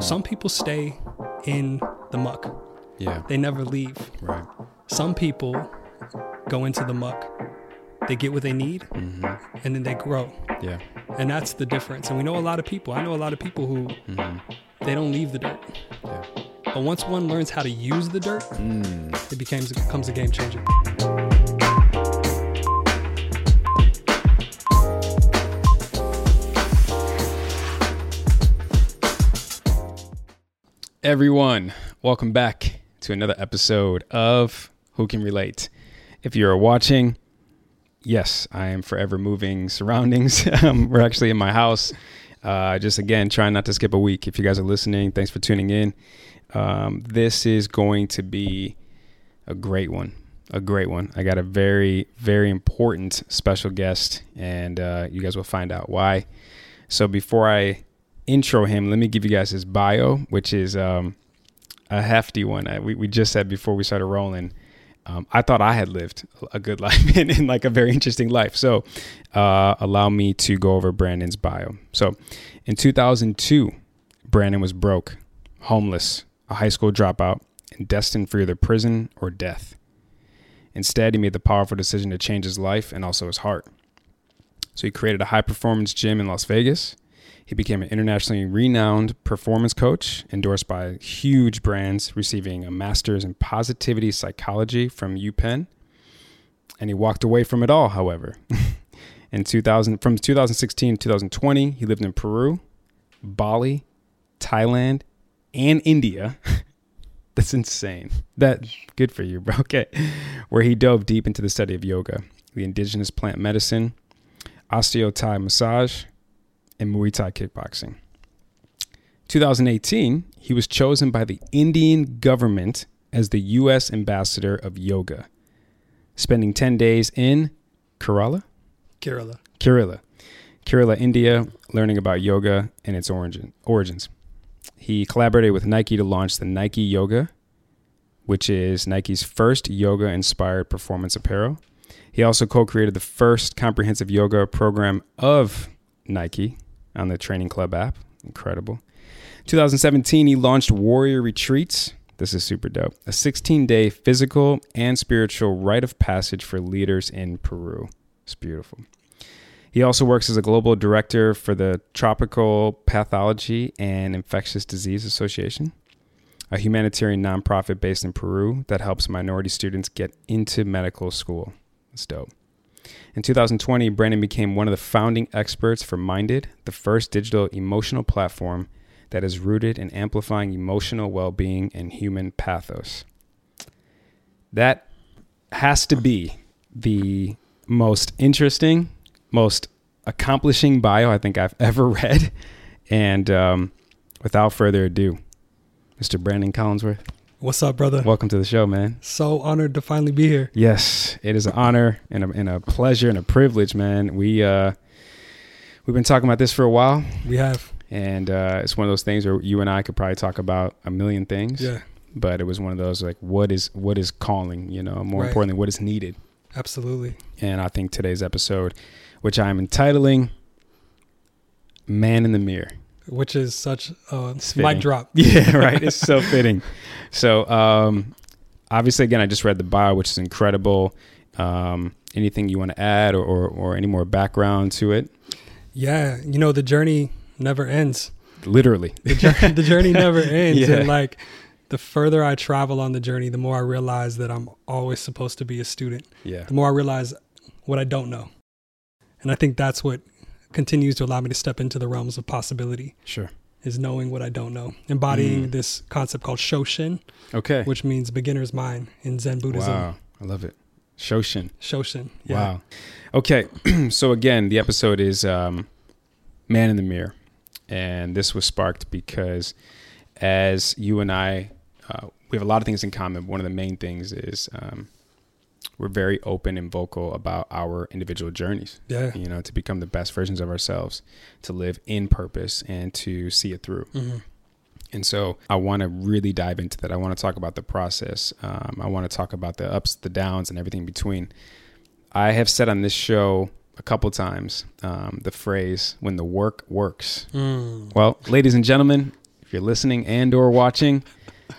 Some people stay in the muck. Yeah. They never leave. Right. Some people go into the muck. They get what they need Mm-hmm. and then they grow. Yeah. And that's the difference. And we know a lot of people. I know a lot of people who they don't leave the dirt. Yeah. But once one learns how to use the dirt, it becomes becomes a game changer. Everyone, welcome back to another episode of Who Can Relate. If you're watching, yes, I am forever moving surroundings. um, we're actually in my house. Uh, just again, trying not to skip a week. If you guys are listening, thanks for tuning in. Um, this is going to be a great one. A great one. I got a very, very important special guest, and uh, you guys will find out why. So before I intro him, let me give you guys his bio, which is um, a hefty one. I, we, we just said before we started rolling, um, I thought I had lived a good life and, and like a very interesting life. So uh, allow me to go over Brandon's bio. So in 2002, Brandon was broke, homeless, a high school dropout, and destined for either prison or death. Instead, he made the powerful decision to change his life and also his heart. So he created a high performance gym in Las Vegas. He became an internationally renowned performance coach, endorsed by huge brands, receiving a master's in positivity psychology from UPenn. And he walked away from it all, however. in 2000, from 2016 to 2020, he lived in Peru, Bali, Thailand, and India. That's insane. That good for you, bro. Okay. Where he dove deep into the study of yoga, the indigenous plant medicine, osteo Thai massage, and Muay Thai kickboxing. 2018, he was chosen by the Indian government as the U.S. ambassador of yoga, spending 10 days in Kerala, Kerala. Kerala, Kerala, India, learning about yoga and its origin, origins. He collaborated with Nike to launch the Nike Yoga, which is Nike's first yoga inspired performance apparel. He also co created the first comprehensive yoga program of Nike on the Training Club app. Incredible. 2017, he launched Warrior Retreats. This is super dope. A 16 day physical and spiritual rite of passage for leaders in Peru. It's beautiful. He also works as a global director for the Tropical Pathology and Infectious Disease Association, a humanitarian nonprofit based in Peru that helps minority students get into medical school. It's dope. In 2020, Brandon became one of the founding experts for Minded, the first digital emotional platform that is rooted in amplifying emotional well being and human pathos. That has to be the most interesting, most accomplishing bio I think I've ever read. And um, without further ado, Mr. Brandon Collinsworth, What's up, brother? welcome to the show, man. So honored to finally be here. Yes, it is an honor and a, and a pleasure and a privilege, man. We uh, we've been talking about this for a while, We have. and uh, it's one of those things where you and I could probably talk about a million things. Yeah, But it was one of those like, what is what is calling? You know, more Right. importantly, what is needed. absolutely. And I think today's episode, which I'm entitling "Man in the Mirror," Which is such a mic drop. Yeah, right. It's so fitting. So, um, obviously, again, I just read the bio, which is incredible. Um, anything you want to add, or, or or any more background to it? Yeah, you know the journey never ends. literally. the journey, the journey never ends. Yeah. And like the further I travel on the journey, the more I realize that I'm always supposed to be a student. Yeah. The more I realize what I don't know. And I think that's what continues to allow me to step into the realms of possibility Sure. is knowing what I don't know. Embodying Mm. this concept called Shoshin, Okay. which means beginner's mind in Zen Buddhism. Wow. I love it. Shoshin. Shoshin. Yeah. Wow. Okay. so again, the episode is um, Man in the Mirror. And this was sparked because as you and I, uh, we have a lot of things in common. One of the main things is um, we're very open and vocal about our individual journeys. Yeah. You know, to become the best versions of ourselves, to live in purpose and to see it through. Mhm. And so I want to really dive into that. I want to talk about the process. Um, I want to talk about the ups, the downs, and everything in between. I have said on this show a couple times um, the phrase "when the work works." Mm. Well, ladies and gentlemen, if you're listening and or watching,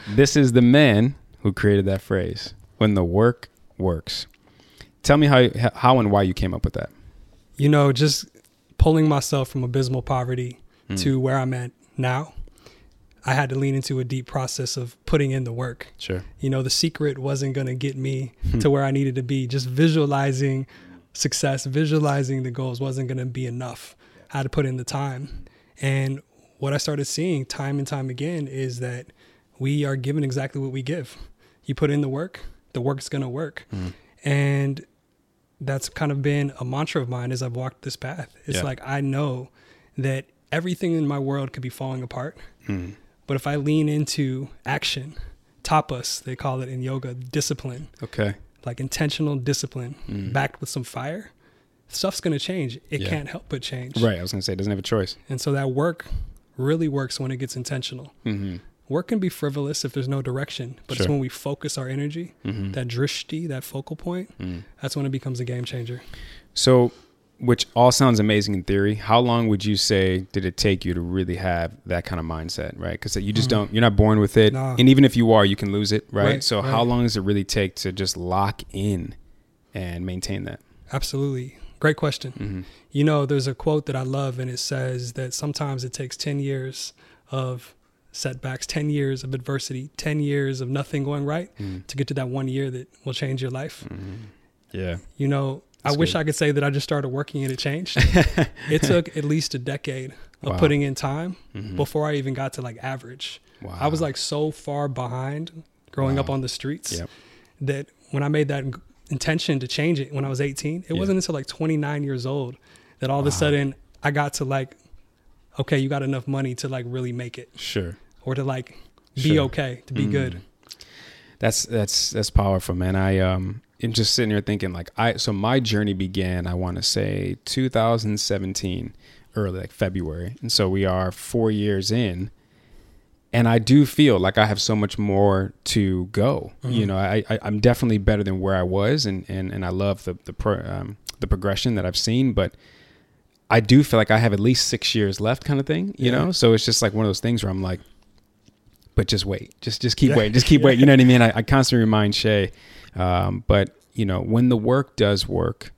this is the man who created that phrase. When the work works. Tell me how how and why you came up with that. You know, just pulling myself from abysmal poverty Mm. to where I'm at now, I had to lean into a deep process of putting in the work. Sure. You know, the secret wasn't going to get me to where I needed to be. Just visualizing success, visualizing the goals wasn't going to be enough. I had to put in the time. And what I started seeing time and time again is that we are given exactly what we give. You put in the work, the work's going to work. And that's kind of been a mantra of mine as I've walked this path. It's Yeah. like I know that everything in my world could be falling apart. Mm. But if I lean into action, tapas, they call it in yoga, discipline, Okay. like intentional discipline, Mm. backed with some fire, stuff's going to change. It Yeah. can't help but change. Right. I was gonna say it doesn't have a choice. And so that work really works when it gets intentional. Mm-hmm. Work can be frivolous if there's no direction, but it's when we focus our energy, Mm-hmm. that drishti, that focal point, Mm. that's when it becomes a game changer. So, which all sounds amazing in theory. How long would you say did it take you to really have that kind of mindset, right? Because you just Mm. don't, you're not born with it. No. And even if you are, you can lose it, right? Right, so, how long does it really take to just lock in and maintain that? Absolutely. Great question. Mm-hmm. You know, there's a quote that I love, and it says that sometimes it takes 10 years of setbacks, 10 years of adversity, 10 years of nothing going right Mm. to get to that one year that will change your life. Yeah. You know, That's I wish good. I could say that I just started working and it changed. it took at least a decade of Wow. putting in time Mhm. before I even got to like average. Wow. I was like so far behind growing up on the streets Yep. that when I made that intention to change it when I was 18, it Yeah. wasn't until like 29 years old that all of a sudden I got to like, okay, you got enough money to like really make it sure. Or to like be Sure. okay, to be Mm. good. That's that's that's powerful, man. I um am just sitting here thinking like I so my journey began, I want to say 2017, early like February. And so we are 4 years in and I do feel like I have so much more to go. You know, I, I I'm definitely better than where I was and and and I love the the pro, um the progression that I've seen, but I do feel like I have at least 6 years left kind of thing, you Yeah. know? So it's just like one of those things where I'm like but just wait. Just just keep Yeah. waiting. Just keep waiting. You know what I mean? I, I constantly remind Shay. Um, but you know, when the work does work,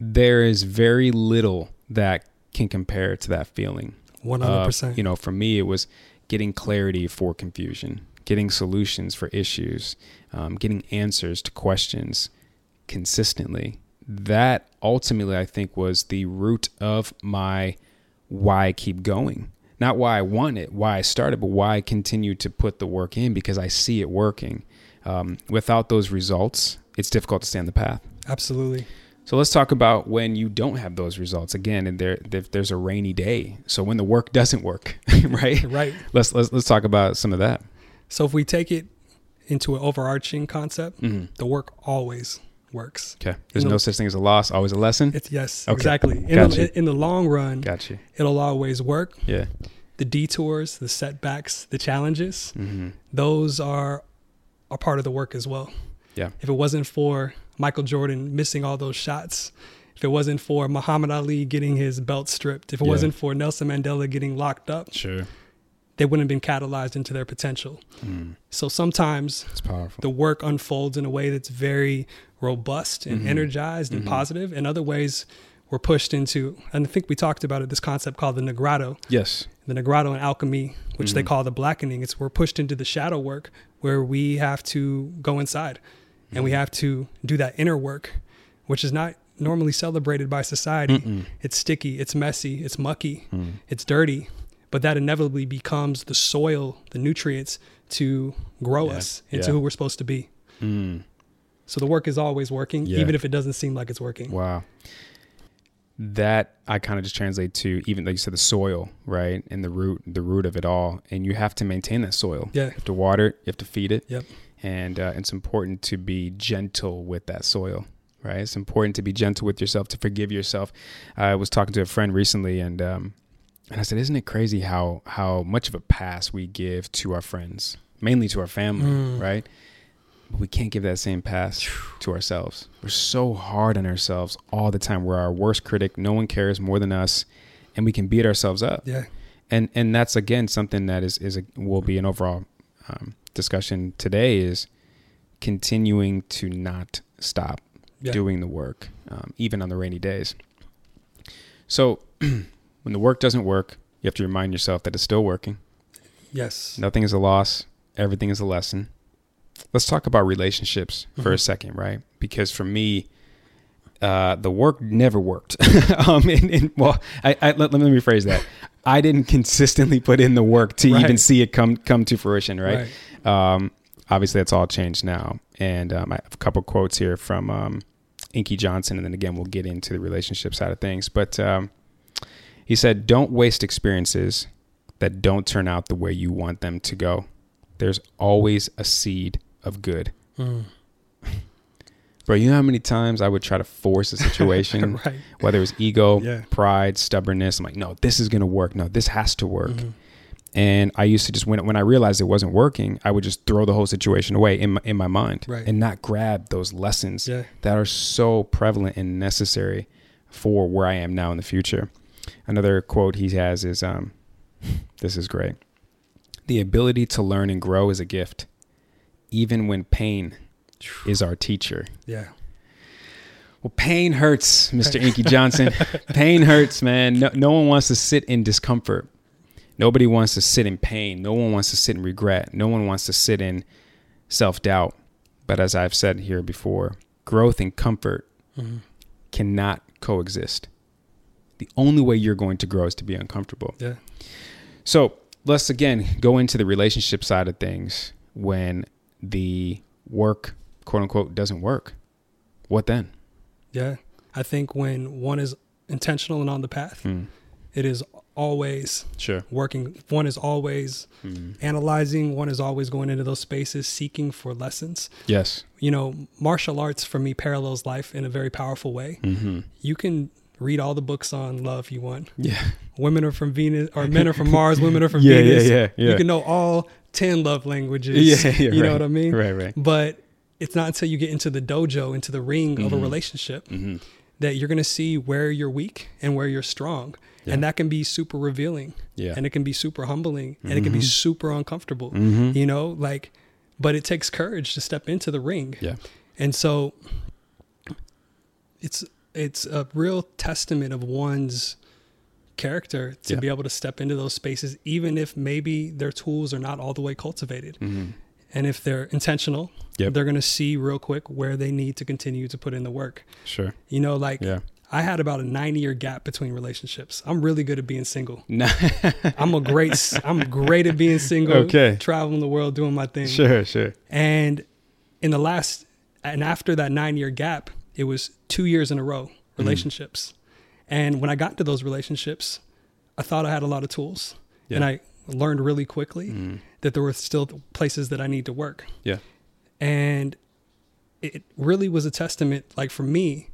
there is very little that can compare to that feeling. 100%. Uh, you know, for me, it was getting clarity for confusion, getting solutions for issues, um, getting answers to questions consistently. That ultimately, I think, was the root of my why I keep going. Not why I want it, why I started, but why I continue to put the work in because I see it working. Um, without those results, it's difficult to stay on the path. Absolutely. So let's talk about when you don't have those results again, and there if there's a rainy day. So when the work doesn't work, right? Right. Let's let's let's talk about some of that. So if we take it into an overarching concept, Mhm. the work always works. Okay. There's You know- no such thing as a loss, always a lesson. It's yes, Okay. exactly. In Gotcha. the, in the long run, Got you. it'll always work. Yeah. The detours, the setbacks, the challenges, Mm-hmm. those are a part of the work as well. Yeah. If it wasn't for Michael Jordan missing all those shots, if it wasn't for Muhammad Ali getting his belt stripped, if it Yeah. wasn't for Nelson Mandela getting locked up, Sure. They wouldn't have been catalyzed into their potential. Mm. So sometimes It's powerful. the work unfolds in a way that's very robust and Mhm. energized and Mhm. positive. In other ways, we're pushed into, and I think we talked about it, this concept called the Nigredo, yes. the Nigredo and alchemy, which they Mhm. call the blackening. It's we're pushed into the shadow work where we have to go inside and we Mhm. have to do that inner work, which is not normally celebrated by society. Mm-mm. It's sticky, it's messy, it's mucky, Mm. it's dirty, but that inevitably becomes the soil, the nutrients to grow Yeah, us into yeah. who we're supposed to be. Mm. So the work is always working, Yeah. even if it doesn't seem like it's working. Wow. That I kind of just translate to even like you said the soil, right? And the root, the root of it all. And you have to maintain that soil. Yeah. You have to water it, you have to feed it. Yep. And uh, it's important to be gentle with that soil, right? It's important to be gentle with yourself, to forgive yourself. I was talking to a friend recently and um and I said, Isn't it crazy how how much of a pass we give to our friends, mainly to our family, Mm. right? But we can't give that same pass to ourselves. We're so hard on ourselves all the time. We're our worst critic. No one cares more than us, and we can beat ourselves up. Yeah. And and that's again something that is is a, will be an overall um, discussion today is continuing to not stop Yeah. doing the work, um, even on the rainy days. So when the work doesn't work, you have to remind yourself that it's still working. Yes. Nothing is a loss. Everything is a lesson. Let's talk about relationships for a Mhm. second, right? Because for me, uh, the work never worked. um, and, and, well, I, I, let, let me rephrase that. I didn't consistently put in the work to even see it come come to fruition, right? Um, obviously, that's all changed now. And um, I have a couple quotes here from um, Inky Johnson, and then again, we'll get into the relationship side of things. But um, he said, "Don't waste experiences that don't turn out the way you want them to go. There's always a seed of good." Mm. Bro, you know how many times I would try to force a situation, right. whether it was ego, Yeah. pride, stubbornness. I'm like, no, this is gonna work. No, this has to work. Mhm. And I used to just when when I realized it wasn't working, I would just throw the whole situation away in my, in my mind Right. and not grab those lessons Yeah. that are so prevalent and necessary for where I am now in the future. Another quote he has is um this is great. The ability to learn and grow is a gift, even when pain is our teacher. Yeah. Well, pain hurts, Mr. Inky Johnson. pain hurts, man. No, no one wants to sit in discomfort. Nobody wants to sit in pain. No one wants to sit in regret. No one wants to sit in self doubt. But as I've said here before, growth and comfort Mhm. cannot coexist. The only way you're going to grow is to be uncomfortable. Yeah. So let's again go into the relationship side of things when the work, quote unquote, doesn't work. What then? Yeah. I think when one is intentional and on the path, Hmm. it is always Sure. working. One is always Hmm. analyzing. One is always going into those spaces seeking for lessons. Yes. You know, martial arts for me parallels life in a very powerful way. Mm-hmm. You can read all the books on love you want. Yeah. Women are from Venus, or men are from Mars. Women are from Yeah, yeah, Venus. yeah, yeah. You can know all ten love languages. Yeah, yeah, you know what I mean? Right, right. But it's not until you get into the dojo, into the ring of a Mhm. relationship, Mm-hmm. that you're going to see where you're weak and where you're strong. Yeah. And that can be super revealing Yeah. and it can be super humbling and it can be Mhm. super uncomfortable. Mm-hmm. You know, like, but it takes courage to step into the ring. Yeah. And so it's it's a real testament of one's character to Yeah. be able to step into those spaces even if maybe their tools are not all the way cultivated. Mm-hmm. And if they're intentional, Yep. they're going to see real quick where they need to continue to put in the work. Sure. You know, like Yeah. I had about a nine year gap between relationships. I'm really good at being single. I'm a great, I'm great at being single. Okay. Traveling the world, doing my thing. sure. Sure. And in the last, and after that nine year gap, it was two years in a row relationships. And when I got into those relationships, I thought I had a lot of tools. And I learned really quickly Mm. that there were still places that I need to work. Yeah. And it really was a testament, like for me,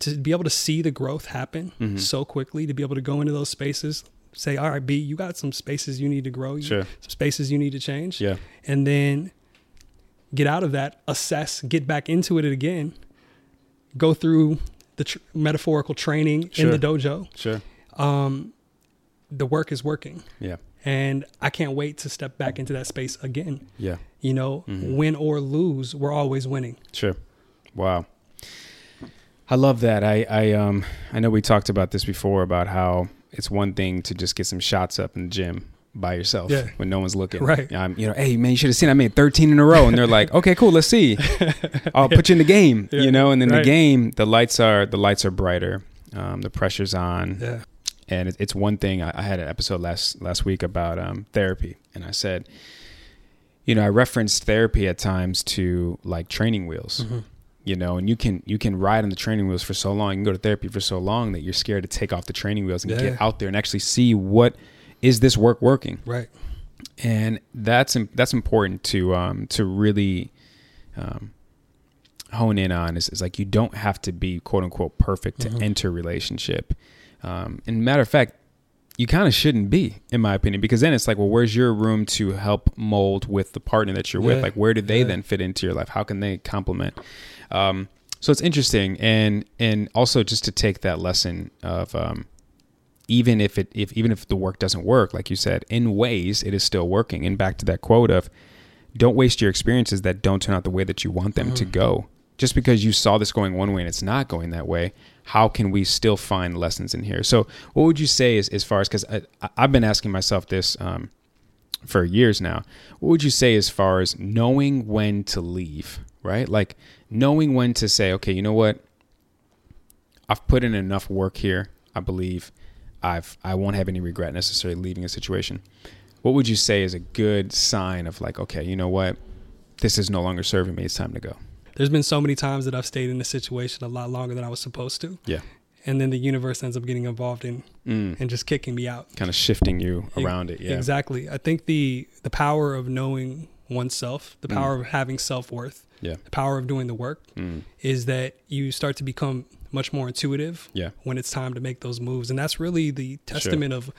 to be able to see the growth happen Mhm. so quickly, to be able to go into those spaces, say, all right, B, you got some spaces you need to grow, Sure. some spaces you need to change. Yeah. And then get out of that, assess, get back into it again, go through the tr- metaphorical training in the dojo. Sure. Um, the work is working. Yeah. And I can't wait to step back into that space again. Yeah. You know, Mhm. win or lose, we're always winning. Sure. Wow. I love that. I, I um I know we talked about this before about how it's one thing to just get some shots up in the gym by yourself Yeah. when no one's looking. Right. I'm, you know, hey man, you should have seen I made 13 in a row, and they're like, okay, cool, let's see. I'll put you in the game. Yeah, You know, and then the game, the lights are the lights are brighter, um, the pressure's on, Yeah. and it, it's one thing. I, I had an episode last last week about um, therapy, and I said, you know, I referenced therapy at times to like training wheels. Mm-hmm. You know, and you can you can ride on the training wheels for so long, you can go to therapy for so long that you're scared to take off the training wheels and Yeah. get out there and actually see what is this work working? Right. and that's that's important to um to really um hone in on is, is like you don't have to be quote unquote perfect to enter relationship. Um and matter of fact you kind of shouldn't be in my opinion because then it's like well where's your room to help mold with the partner that you're with? Like where do they Yeah. then fit into your life? How can they complement? Um so it's interesting. And and also just to take that lesson of um even if it if even if the work doesn't work like you said in ways it is still working. And back to that quote of don't waste your experiences that don't turn out the way that you want them to go. Just because you saw this going one way and it's not going that way how can we still find lessons in here? So what would you say is as far as because i've been asking myself this um, for years now what would you say as far as knowing when to leave right? Like knowing when to say okay you know what? I've put in enough work here. I believe I've I won't have any regret necessarily leaving a situation. What would you say is a good sign of like, okay, you know what, this is no longer serving me. It's time to go. There's been so many times that I've stayed in a situation a lot longer than I was supposed to. Yeah, And then the universe ends up getting involved in mm. and just kicking me out. kind of shifting you around it. Yeah, Exactly. I think the the power of knowing oneself, the Mm. power of having self worth, yeah, the power of doing the work mm. is that you start to become much more intuitive yeah, when it's time to make those moves. And that's really the testament of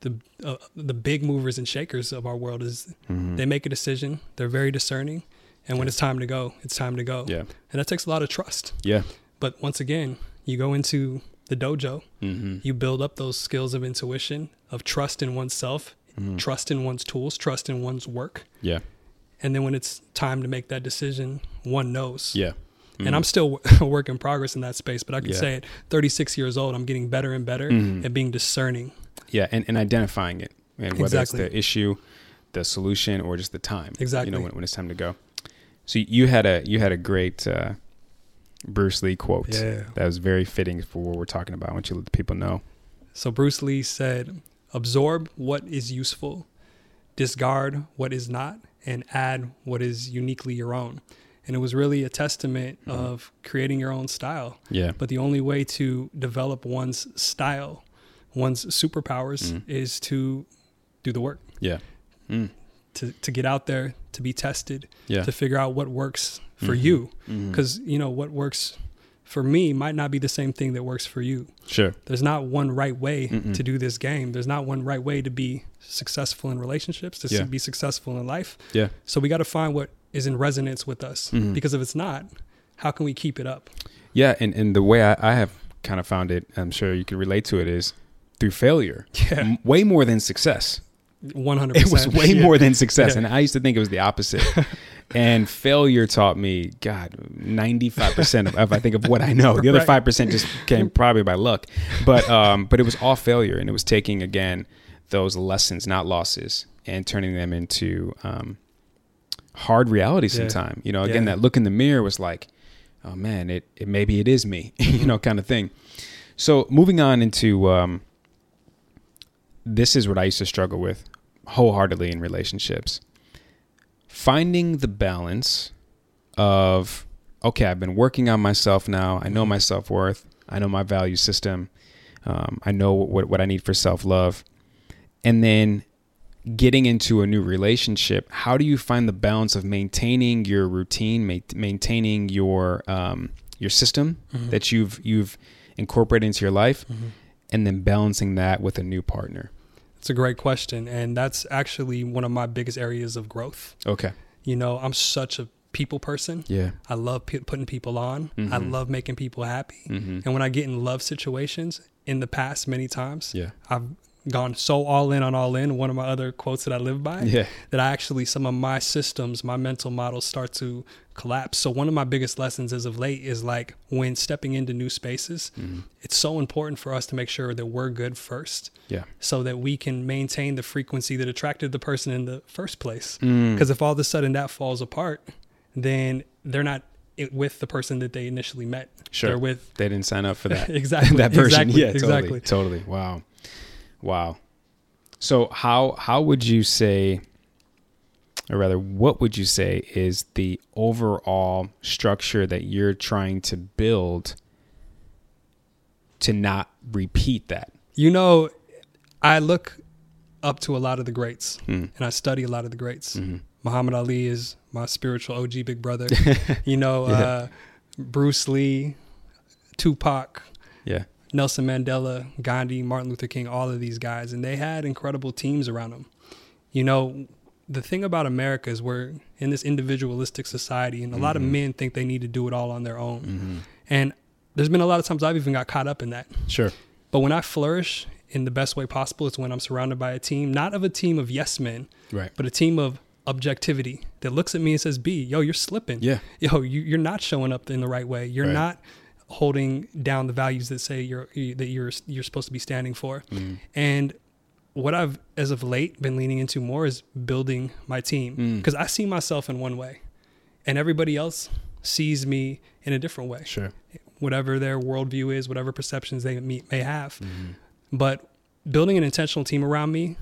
the uh, the big movers and shakers of our world is Mhm. they make a decision, they're very discerning, and when it's time to go, it's time to go. yeah, And that takes a lot of trust. yeah. But once again, you go into the dojo, Mm-hmm. you build up those skills of intuition, of trust in oneself, Mhm. trust in one's tools, trust in one's work. Yeah, And then when it's time to make that decision, one knows. yeah. And Mhm. I'm still a work in progress in that space, but I can Yeah. say at 36 years old, I'm getting better and better Mhm. at being discerning. yeah, and, and identifying it, and whether Exactly. it's the issue, the solution, or just the time. Exactly. You know when, when it's time to go. So you had a you had a great uh, Bruce Lee quote. Yeah. That was very fitting for what we're talking about. I want you to let the people know. So Bruce Lee said, absorb what is useful, discard what is not, and add what is uniquely your own. And it was really a testament Mm-hmm. of creating your own style. Yeah. But the only way to develop one's style, one's superpowers, Mhm. is to do the work, Yeah. Mm. to, to get out there, to be tested, Yeah. to figure out what works for Mhm. you. Because, you know, what works for me might not be the same thing that works for you. Sure. There's not one right way Mm-mm. to do this game. There's not one right way to be successful in relationships, to Yeah. be successful in life. Yeah. So we got to find what is in resonance with us. Mhm. Because if it's not, how can we keep it up? Yeah. And, and the way I, I have kind of found it, I'm sure you can relate to it, is through failure. Yeah. M- way more than success. 100%. It was way Yeah. more than success. Yeah. And I used to think it was the opposite. and failure taught me, God, 95% of, of, I think, of what I know. The other Right. 5% just came probably by luck. But, um, but it was all failure. And it was taking, again, those lessons, not losses, and turning them into um, hard reality Yeah. sometime. You know, again, Yeah. that look in the mirror was like, oh man, it, it maybe it is me, you know, kind of thing. So moving on into um, this is what I used to struggle with wholeheartedly in relationships. Finding the balance of okay, I've been working on myself now. I know my self worth. I know my value system. Um, I know what what I need for self love, and then getting into a new relationship. How do you find the balance of maintaining your routine, ma- maintaining your um, your system Mhm. that you've you've incorporated into your life, Mhm. and then balancing that with a new partner? It's a great question. And that's actually one of my biggest areas of growth. Okay. You know, I'm such a people person. Yeah. I love p- putting people on. I Mhm. love making people happy. Mm-hmm. And when I get in love situations in the past, many times, Yeah. I've gone so all in on all in. One of my other quotes that I live by. Yeah. That I actually some of my systems, my mental models start to collapse. So one of my biggest lessons as of late is like when stepping into new spaces, Mm-hmm. it's so important for us to make sure that we're good first Yeah. so that we can maintain the frequency that attracted the person in the first place. Mm. Because if all of a sudden that falls apart, then they're not it with the person that they initially met. Sure. They're with They didn't sign up for that. Exactly, that version. exactly, yeah. Totally. exactly. Totally. Wow. Wow. So how how would you say, or rather, what would you say is the overall structure that you're trying to build to not repeat that? You know, I look up to a lot of the greats Mm. and I study a lot of the greats. Mm-hmm. Muhammad Ali is my spiritual OG big brother. you know, Yeah. uh, Bruce Lee, Tupac, Yeah. Nelson Mandela, Gandhi, Martin Luther King, all of these guys, and they had incredible teams around them. You know, the thing about America is we're in this individualistic society, and a lot of mm-hmm. men think they need to do it all on their own. Mm-hmm. And there's been a lot of times I've even got caught up in that. Sure. But when I flourish in the best way possible, it's when I'm surrounded by a team, not of a team of yes men, Right. but a team of objectivity that looks at me and says, B, yo, you're slipping. Yeah. Yo, you, you're not showing up in the right way. You're Right. not holding down the values that say you're that you're you're supposed to be standing for. Mm-hmm. And what I've as of late been leaning into more is building my team Mm. because I see myself in one way, and everybody else sees me in a different way Sure. whatever their worldview is, whatever perceptions they may, may have. Mm-hmm. But building an intentional team around me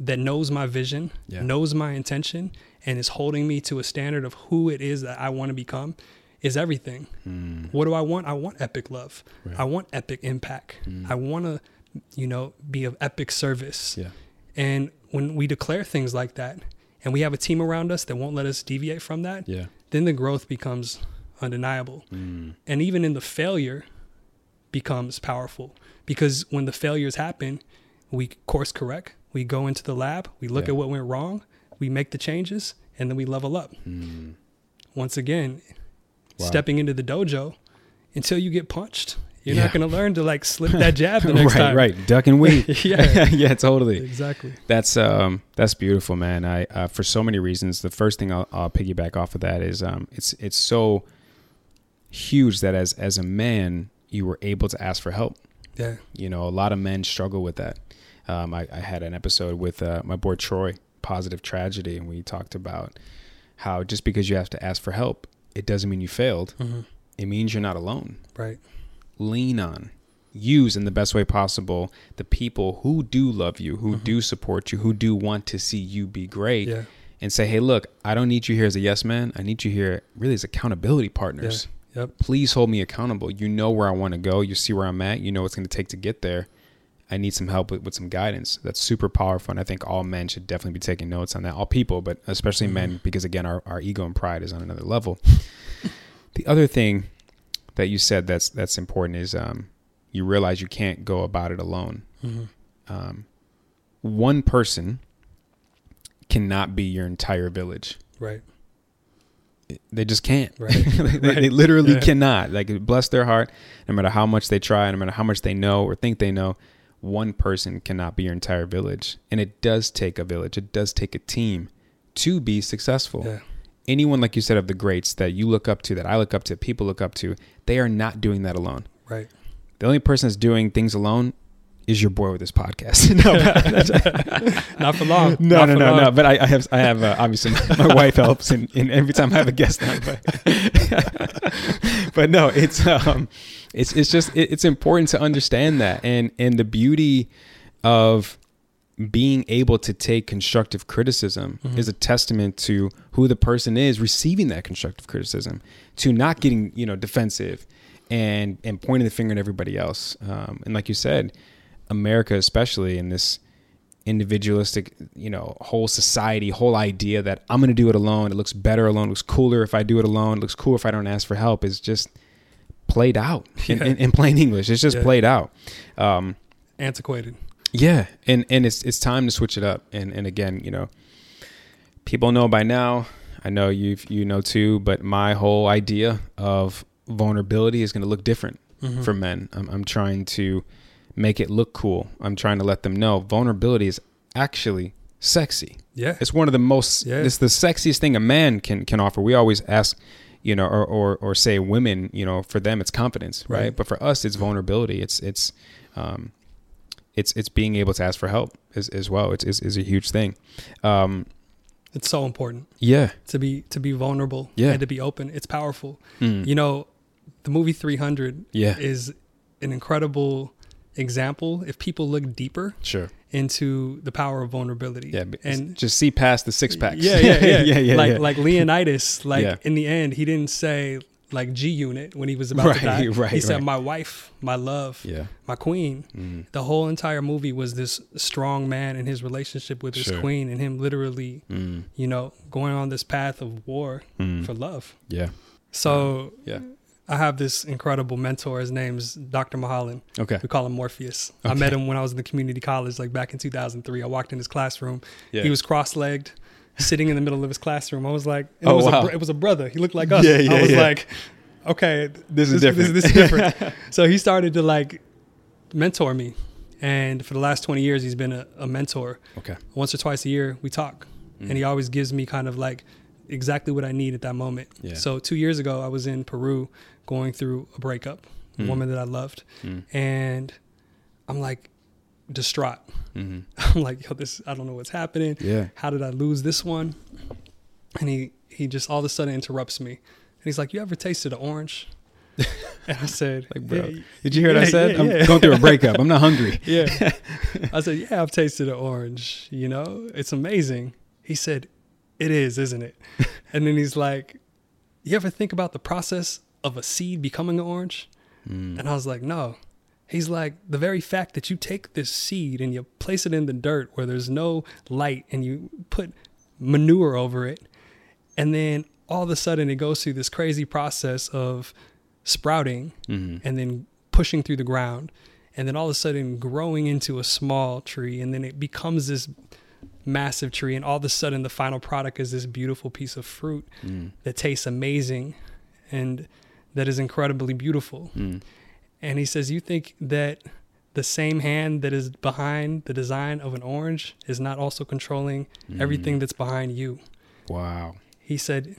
that knows my vision, Yeah. knows my intention, and is holding me to a standard of who it is that I want to become is everything. What do I want? I want epic love. Mm. Right. Mm. I want epic impact. I want to, you know, be of epic service. Yeah. And when we declare things like that, and we have a team around us that won't let us deviate from that, Yeah. then the growth becomes undeniable. Mm. And even in the failure becomes powerful because when the failures happen, we course correct, we go into the lab, we look Yeah. at what went wrong, we make the changes, and then we level up. Once again, Mm. Wow. stepping into the dojo until you get punched, you're Yeah. not going to learn to like slip that jab the next right. time. Right. right. Duck and weave. Yeah. yeah. Totally. Exactly. That's um that's beautiful, man. I uh, for so many reasons. The first thing I'll, I'll piggyback off of that is um it's it's so huge that as as a man you were able to ask for help. Yeah. You know, a lot of men struggle with that. Um, I, I had an episode with uh, my boy Troy, Positive Tragedy, and we talked about how just because you have to ask for help, it doesn't mean you failed. Mm-hmm. It means you're not alone Right. lean on use in the best way possible the people who do love you who mm-hmm. do support you who do want to see you be great Yeah. and say hey look i don't need you here as a yes man i need you here really as accountability Yeah. partners Yep. please hold me accountable you know where i want to go you see where i'm at you know what's going to take to get there i need some help with, with some guidance that's super powerful and i think all men should definitely be taking notes on that all people but especially men because again our, our ego and pride is on another level the other thing that you said that's that's important is um, you realize you can't go about it alone. Um, one person cannot be your entire village. Right. They just can't. Right. they, they literally Yeah. cannot. Like bless their heart, no matter how much they try, no matter how much they know or think they know, one person cannot be your entire village. And it does take a village. It does take a team to be successful Yeah. anyone like you said of the greats that you look up to that i look up to people look up to they are not doing that alone Right. the only person that's doing things alone is your boy with this podcast no Not for long. no Not no no long. no but i, I have i have uh, obviously my, my wife helps and, and every time i have a guest on but but no it's um it's it's just it, it's important to understand that and and the beauty of being able to take constructive criticism is a testament to who the person is receiving that constructive criticism to not getting you know defensive and and pointing the finger at everybody else um, and like you said america especially in this individualistic you know whole society whole idea that i'm going to do it alone it looks better alone it looks cooler if i do it alone it looks cool if i don't ask for help is just played out in, in, in plain english it's just Yeah. played out um, Antiquated. yeah, and and it's it's time to switch it up. And and again, you know, people know by now. I know you you know too, but my whole idea of vulnerability is going to look different for men. I'm I'm trying to make it look cool. I'm trying to let them know vulnerability is actually sexy. Yeah. It's one of the most Yeah. it's the sexiest thing a man can can offer. We always ask, you know, or or, or say women, you know, for them it's confidence, right? Right. But for us it's vulnerability. It's it's um it's it's being able to ask for help as, as well. It's, is is a huge thing. Um It's so important yeah. to be to be vulnerable Yeah. and to be open. It's powerful. Mm. You know, the movie 300 Yeah. is an incredible example if people look deeper Sure. into the power of vulnerability. Yeah, and just see past the six packs. Yeah, yeah, yeah, yeah, yeah. Like yeah. like Leonidas, like Yeah. in the end, he didn't say like G Unit when he was about Right, to die. right, he said right. my wife, my love, yeah. my queen. Mm. The whole entire movie was this strong man and his relationship with his Sure. queen, and him literally, Mm. you know, going on this path of war Mm. for love. Yeah. So Yeah. I have this incredible mentor. His name's Dr. Mahalan. Okay. We call him Morpheus. I met him when I was in the community college, like back in 2003. I walked in his classroom. Yeah. He was cross-legged, sitting in the middle of his classroom. I was like, Oh, it was wow. a, it was a brother. He looked like us. Yeah, yeah, I was yeah. like, okay, This is different. This, is different. so he started to like mentor me, and for the last 20 years, he's been a, a mentor. Okay. Once or twice a year, we talk, and he mm. always gives me kind of like exactly what I need at that moment. Yeah. So two years ago, I was in Peru going through a breakup, a Mm. woman that I loved, Mm. and I'm like distraught. hmm I'm like, yo, this I don't know what's happening. Yeah. How did I lose this one? And he he just all of a sudden interrupts me, and he's like, "You ever tasted an orange?" and I said, Like, bro, "Yeah, did you hear what I said? yeah, I'm yeah." going through a breakup. I'm not hungry. yeah. I said, yeah, I've tasted an orange. You know, it's amazing. He said, it is, isn't it? and then he's like, you ever think about the process of a seed becoming an orange? Mm. And I was like, no. He's like, the very fact that you take this seed and you place it in the dirt where there's no light and you put manure over it, and then all of a sudden it goes through this crazy process of sprouting Mhm. and then pushing through the ground and then all of a sudden growing into a small tree and then it becomes this massive tree and all of a sudden the final product is this beautiful piece of fruit Mm. that tastes amazing and that is incredibly beautiful Mm. and he says you think that the same hand that is behind the design of an orange is not also controlling everything that's behind you Wow. he said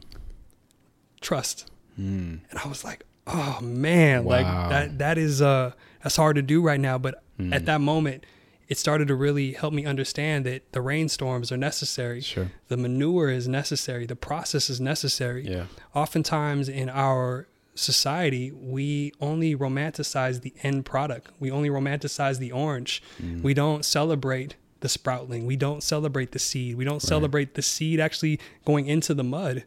trust Mm. and I was like, oh man, like that that is uh that's hard to do right now. But Mm. at that moment, it started to really help me understand that the rainstorms are necessary. Sure. The manure is necessary. The process is necessary. Yeah. Oftentimes in our society, we only romanticize the end product. We only romanticize the orange. Mm. We don't celebrate the sproutling. We don't celebrate the seed. We don't celebrate the seed actually going into the mud.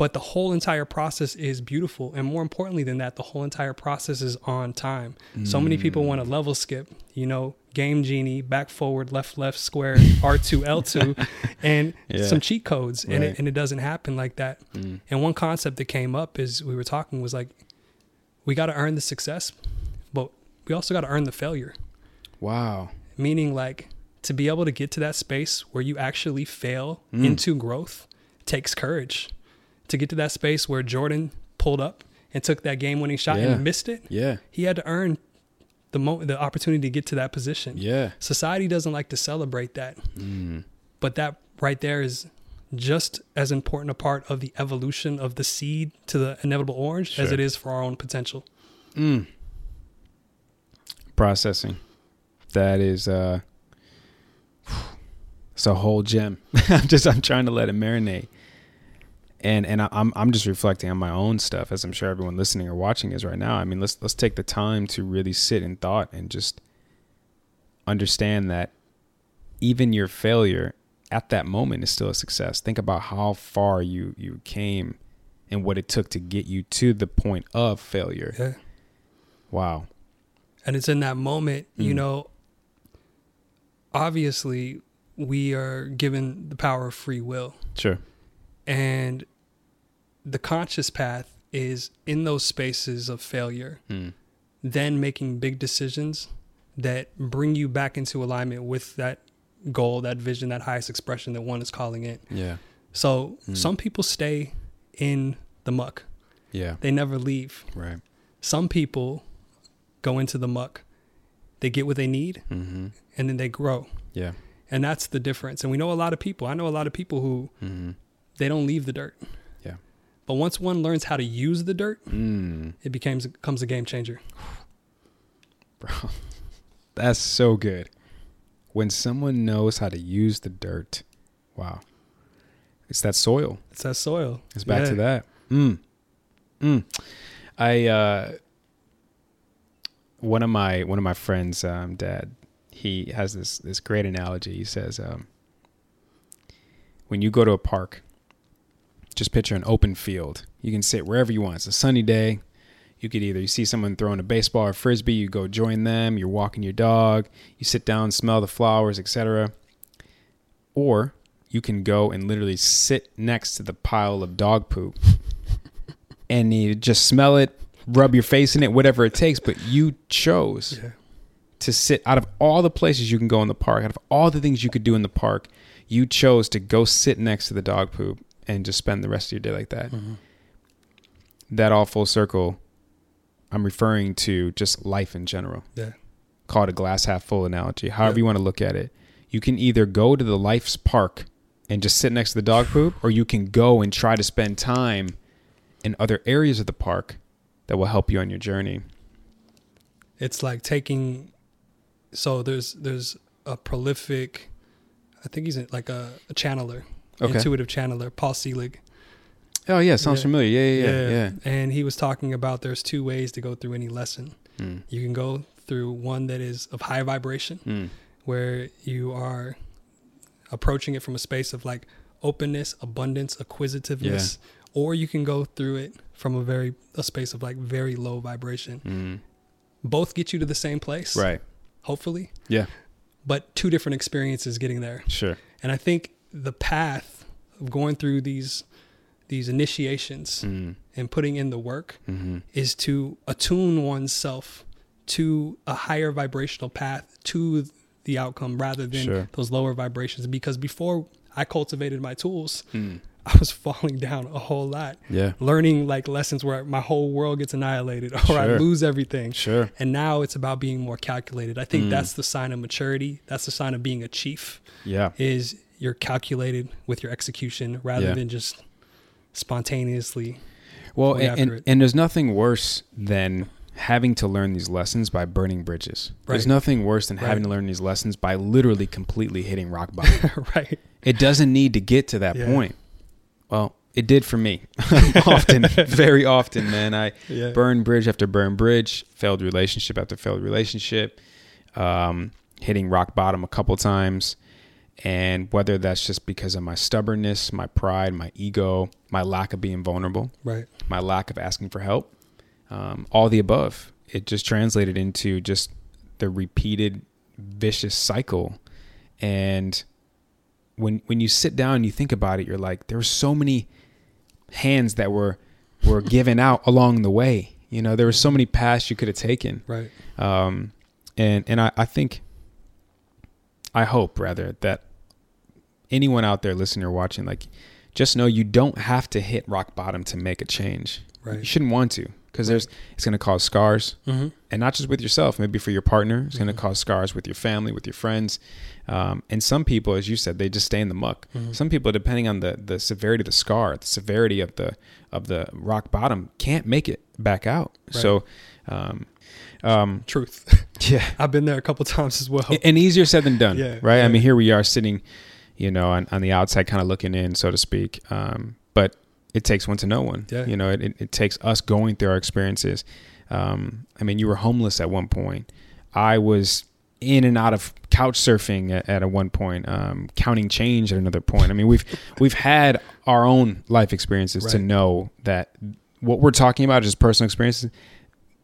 But the whole entire process is beautiful. And more importantly than that, the whole entire process is on time. So many people want to level skip, you know, game genie, back forward, left, left, square, R2, L2, and Yeah. some cheat codes. And, it, and it doesn't happen like that. Mm. And one concept that came up as we were talking was like, we got to earn the success, but we also got to earn the failure. Wow. Meaning, like, to be able to get to that space where you actually fail Mm. into growth takes courage. To get to that space where Jordan pulled up and took that game winning shot Yeah. and missed it, Yeah. he had to earn the mo- the opportunity to get to that position. Yeah. Society doesn't like to celebrate that, Mm. but that right there is just as important a part of the evolution of the seed to the inevitable orange as it is for our own potential. Mm. Processing. That is uh it's a whole gem. I'm just I'm trying to let it marinate. And and I'm I'm just reflecting on my own stuff as I'm sure everyone listening or watching is right now. I mean, let's let's take the time to really sit in thought and just understand that even your failure at that moment is still a success. Think about how far you you came and what it took to get you to the point of failure. Yeah. Wow. And it's in that moment, you Mm. know, obviously we are given the power of free will. Sure. And the conscious path is in those spaces of failure, Mm. then making big decisions that bring you back into alignment with that goal, that vision, that highest expression that one is calling it. Yeah. So Mm. some people stay in the muck, Yeah. they never leave. Right. Some people go into the muck they get what they need, Mm-hmm. and then they grow. Yeah. And that's the difference. And we know a lot of people. I know a lot of people who Mm-hmm. They don't leave the dirt. Yeah. But once one learns how to use the dirt, Mm. it becomes becomes a game changer. Bro, that's so good. When someone knows how to use the dirt, wow. It's that soil. It's that soil. It's back to that. Mm. Mm. I uh one of my one of my friends, um, dad, he has this this great analogy. He says, um, when you go to a park, just picture an open field. You can sit wherever you want. It's a sunny day. You could either you see someone throwing a baseball or frisbee, you go join them. You're walking your dog. You sit down, smell the flowers, etc. Or you can go and literally sit next to the pile of dog poop and you just smell it, rub your face in it, whatever it takes. But you chose Yeah. to sit out of all the places you can go in the park, out of all the things you could do in the park, you chose to go sit next to the dog poop and just spend the rest of your day like that. Mhm. That all full circle, I'm referring to just life in general. Yeah. Call it a glass half full analogy, however Yeah. you want to look at it. You can either go to the life's park and just sit next to the dog poop, or you can go and try to spend time in other areas of the park that will help you on your journey. It's like taking. So there's there's a prolific, I think he's like a, a channeler, Okay. intuitive channeler, Paul Selig. Oh yeah, sounds Yeah. familiar. Yeah, yeah, yeah. yeah. And he was talking about there's two ways to go through any lesson. Mm. You can go through one that is of high vibration, Mm. where you are approaching it from a space of like openness, abundance, acquisitiveness, or you can go through it from a very a space of like very low vibration. Mm. Both get you to the same place, Right. hopefully, Yeah. but two different experiences getting there. Sure. And I think the path of going through these these initiations Mm. and putting in the work Mm-hmm. is to attune oneself to a higher vibrational path to the outcome rather than Sure. those lower vibrations because before I cultivated my tools Mm. I was falling down a whole lot Yeah. learning like lessons where my whole world gets annihilated or I lose everything Sure. and now it's about being more calculated I think Mm. that's the sign of maturity that's the sign of being a chief Yeah. is you're calculated with your execution rather Yeah. than just spontaneously Well, and, and, and there's nothing worse than having to learn these lessons by burning bridges. There's nothing worse than having to learn these lessons by literally completely hitting rock bottom. right it doesn't need to get to that Yeah. point. Well, it did for me. often, very often, man. I yeah burn bridge after burned bridge, failed relationship after failed relationship, um, hitting rock bottom a couple times. And whether that's just because of my stubbornness, my pride, my ego, my lack of being vulnerable, right my lack of asking for help, um, all the above, it just translated into just the repeated vicious cycle. And when when you sit down and you think about it, you're like, there were so many hands that were were given out along the way. You know, there were so many paths you could have taken. right Um, and and I, I think, I hope rather that anyone out there listening or watching, like, just know you don't have to hit rock bottom to make a change. You shouldn't want to because there's it's going to cause scars, mm-hmm. and not just with yourself. Maybe for your partner, it's going to cause scars with your family, with your friends, um, and some people, as you said, they just stay in the muck. Mhm. Some people, depending on the the severity of the scar, the severity of the of the rock bottom, can't make it back out. Right. So. Um, um, truth yeah, I've been there a couple times as well and easier said than done Yeah, right i mean here we are sitting you know on, on the outside kind of looking in so to speak um, but it takes one to know one Yeah. you know it, it, it takes us going through our experiences um, i mean you were homeless at one point i was in and out of couch surfing at, at a one point um, counting change at another point i mean we've we've had our own life experiences to know that what we're talking about is personal experiences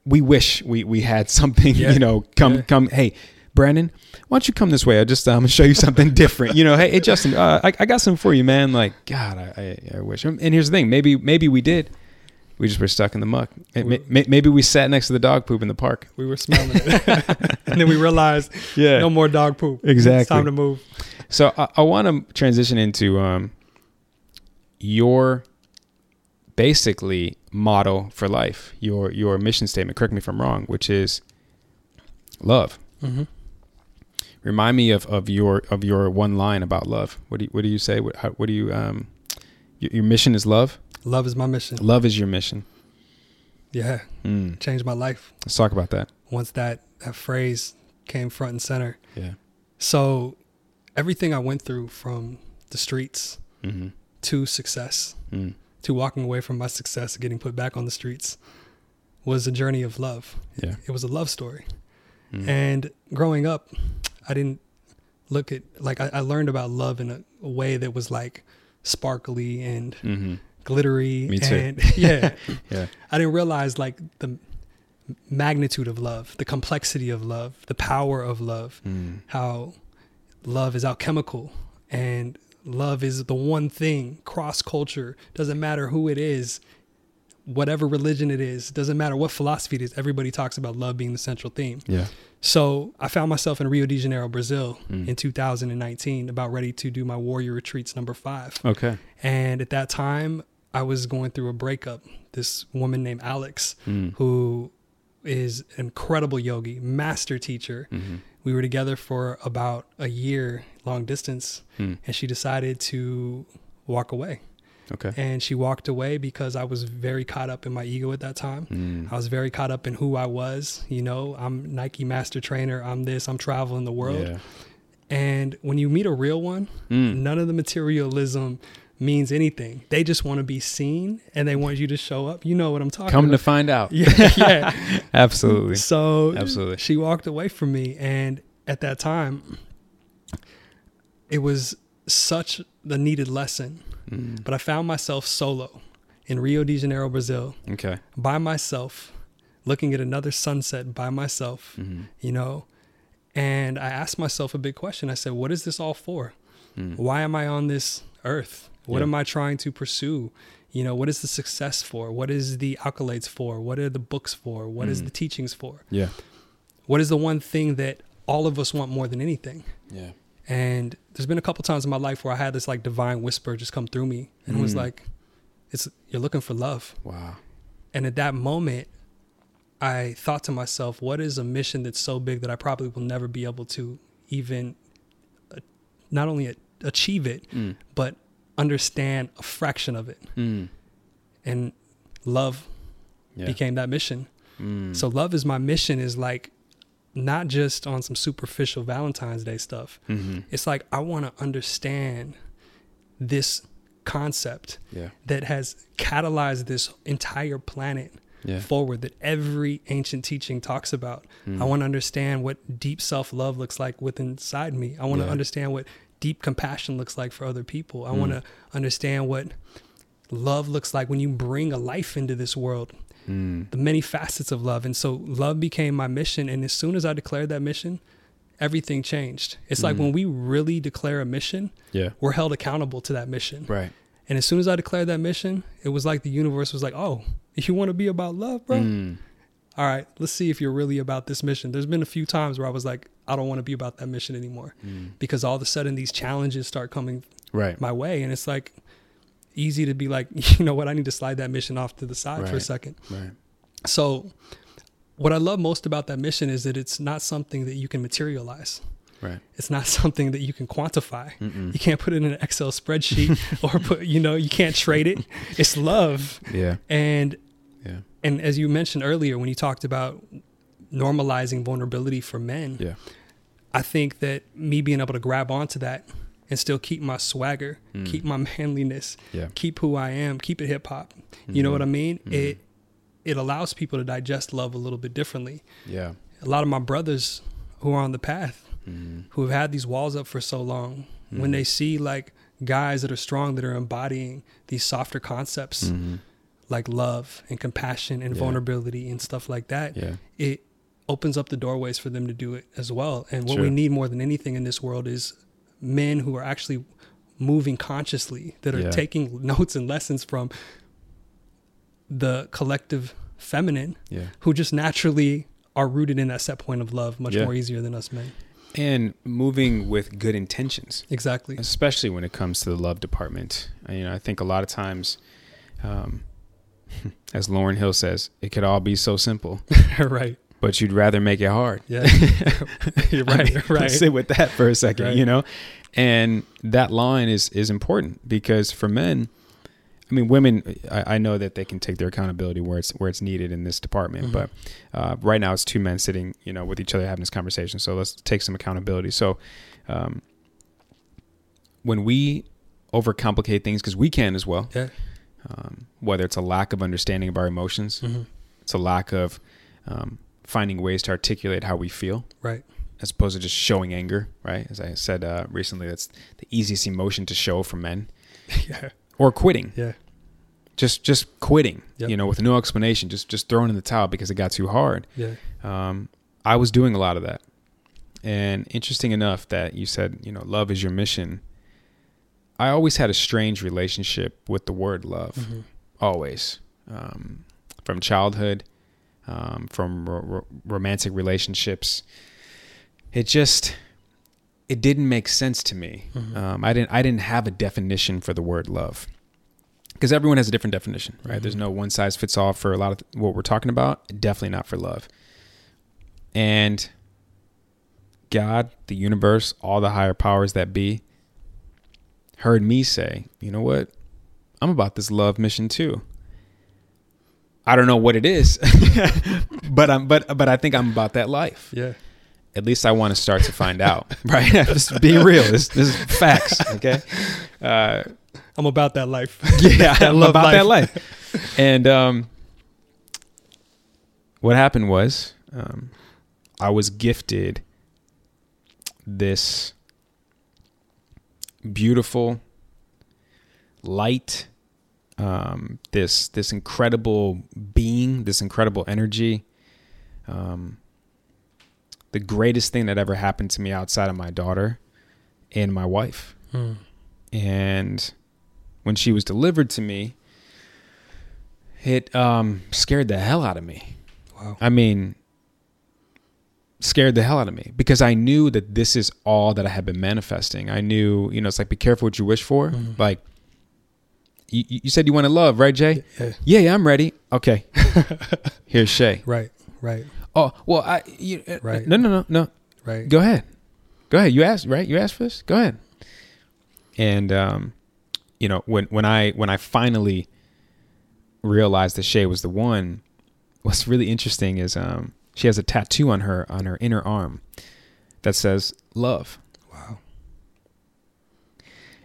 we wish we we had something Yeah. you know come Yeah. come hey brandon why don't you come this way? I just I'm um, show you something different. You know hey, hey justin uh, I, I got something for you man. Like god I, I i wish. And here's the thing maybe maybe we did. We just were stuck in the muck. May- maybe we sat next to the dog poop in the park. We were smelling it. And then we realized yeah. no more dog poop. It's Exactly. time to move. So I, I want to transition into um, your basically model for life, your your mission statement. Correct me if I'm wrong, which is love. Mm-hmm. Remind me of, of your of your one line about love. What do you, what do you say? What, how, what do you um your, your mission is love. Love is my mission. Love is your mission. Yeah, Mm. changed my life Let's talk about that. once that that phrase came front and center. Yeah. So everything I went through from the streets Mm-hmm. to success, Mm. to walking away from my success, getting put back on the streets, was a journey of love. Yeah. It was a love story. Mm. And growing up, I didn't look at like I, I learned about love in a, a way that was like sparkly and Mm-hmm. glittery. Me too. And yeah, Yeah. I didn't realize like the magnitude of love, the complexity of love, the power of love, Mm. how love is alchemical and love is the one thing cross culture doesn't matter who it is whatever religion it is doesn't matter what philosophy it is everybody talks about love being the central theme Yeah. so i found myself in rio de janeiro brazil Mm. in 2019 about ready to do my warrior retreats number five Okay. and at that time i was going through a breakup this woman named alex Mm. who is an incredible yogi master teacher Mm-hmm. we were together for about a year long distance Mm. and she decided to walk away Okay. and she walked away because i was very caught up in my ego at that time Mm. i was very caught up in who i was you know i'm nike master trainer i'm this i'm traveling the world Yeah. and when you meet a real one Mm. none of the materialism means anything they just want to be seen and they want you to show up you know what i'm talking about. Come to find out. yeah yeah Absolutely. so Absolutely. she walked away from me, and at that time, it was such the needed lesson. Mm. But I found myself solo in Rio de Janeiro, Brazil, Okay. by myself, looking at another sunset by myself. Mm-hmm. You know, and I asked myself a big question. I said, "What is this all for? Mm. Why am I on this earth? What Yeah. am I trying to pursue?" You know, what is the success for? What is the accolades for? What are the books for? What is Mm. the teachings for? Yeah. what is the one thing that all of us want more than anything? Yeah. And there's been a couple times in my life where I had this like divine whisper just come through me and it was Mm. like, it's you're looking for love. Wow. And at that moment, I thought to myself, what is a mission that's so big that I probably will never be able to even uh, not only a- achieve it, Mm. but understand a fraction of it. Mm. And love Yeah. became that mission. Mm. So love is my mission is like not just on some superficial Valentine's Day stuff. Mm-hmm. It's like I want to understand this concept Yeah. that has catalyzed this entire planet Yeah. forward that every ancient teaching talks about. Mm. I want to understand what deep self-love looks like within inside me. I want to Yeah. understand what deep compassion looks like for other people. I want Mm. to understand what love looks like when you bring a life into this world Mm. the many facets of love. And so love became my mission. And as soon as I declared that mission, everything changed. It's like Mhm. when we really declare a mission, Yeah. we're held accountable to that mission. Right. And as soon as I declared that mission, it was like the universe was like, oh, you want to be about love, bro? Mm. All right, let's see if you're really about this mission. There's been a few times where I was like, I don't want to be about that mission anymore Mm. because all of a sudden these challenges start coming Right. my way. And it's like easy to be like, you know what, I need to slide that mission off to the side for a second. Right. So, what I love most about that mission is that it's not something that you can materialize. Right. It's not something that you can quantify. Mm-mm. You can't put it in an Excel spreadsheet or put, you know, you can't trade it. It's love. Yeah. And Yeah. and as you mentioned earlier when you talked about normalizing vulnerability for men, Yeah. I think that me being able to grab onto that and still keep my swagger, Mm. keep my manliness, Yeah. keep who I am, keep it hip hop. You know Mhm. what I mean? Mhm. It it allows people to digest love a little bit differently. Yeah. A lot of my brothers who are on the path, Mm. who have had these walls up for so long, when they see like guys that are strong that are embodying these softer concepts Mhm. like love and compassion and Yeah. vulnerability and stuff like that, Yeah. it opens up the doorways for them to do it as well. And what Sure. we need more than anything in this world is men who are actually moving consciously, that are Yeah. taking notes and lessons from the collective feminine, Yeah. who just naturally are rooted in that set point of love much Yeah. more easier than us men. And moving with good intentions. Exactly. especially when it comes to the love department. You know, I think a lot of times, um, as Lauryn Hill says, it could all be so simple. right. But you'd rather make it hard. Yeah. You're I right. mean, right. Sit with that for a second, Right. you know? And that line is is important because for men, I mean, women, I, I know that they can take their accountability where it's where it's needed in this department. Mhm. But uh, right now, it's two men sitting, you know, with each other having this conversation. So let's take some accountability. So um, when we overcomplicate things, because we can as well, Yeah. um, whether it's a lack of understanding of our emotions, hmm it's a lack of um, finding ways to articulate how we feel Right. as opposed to just showing anger, right? As I said uh, recently, that's the easiest emotion to show for men, yeah. or quitting, Yeah. just just quitting, Yep. you know, with no explanation, just just throwing in the towel because it got too hard. Yeah. Um, I was doing a lot of that, and interesting enough that you said, you know, love is your mission. I always had a strange relationship with the word love, Mhm. always, um, from childhood, um, from ro- ro- romantic relationships. It just it didn't make sense to me. Mhm. Um, I didn't I didn't have a definition for the word love because everyone has a different definition, right? There's Mhm. no one size fits all for a lot of what we're talking about. Definitely not for love. And God, the universe, all the higher powers that be, heard me say, you know what? I'm about this love mission too. I don't know what it is, but I'm but but I think I'm about that life. Yeah. At least I want to start to find out, right? Just being real. This, this is facts, okay? Uh, I'm about that life. yeah, I love about that life. life. And um, what happened was, um, I was gifted this beautiful light, um, this this incredible being, this incredible energy. Um, the greatest thing that ever happened to me outside of my daughter and my wife Hmm. and when she was delivered to me it um scared the hell out of me Wow. i mean scared the hell out of me because i knew that this is all that i had been manifesting i knew you know it's like be careful what you wish for Mhm. like you, you said you wanted love right jay Yeah. yeah yeah i'm ready okay here's shay Right. Right. oh well i you, uh, Right. no no no no Right. Go ahead. Go ahead. You asked, right? You asked for this? Go ahead. And um, you know, when when I when I finally realized that Shay was the one, what's really interesting is um she has a tattoo on her on her inner arm that says love. Wow.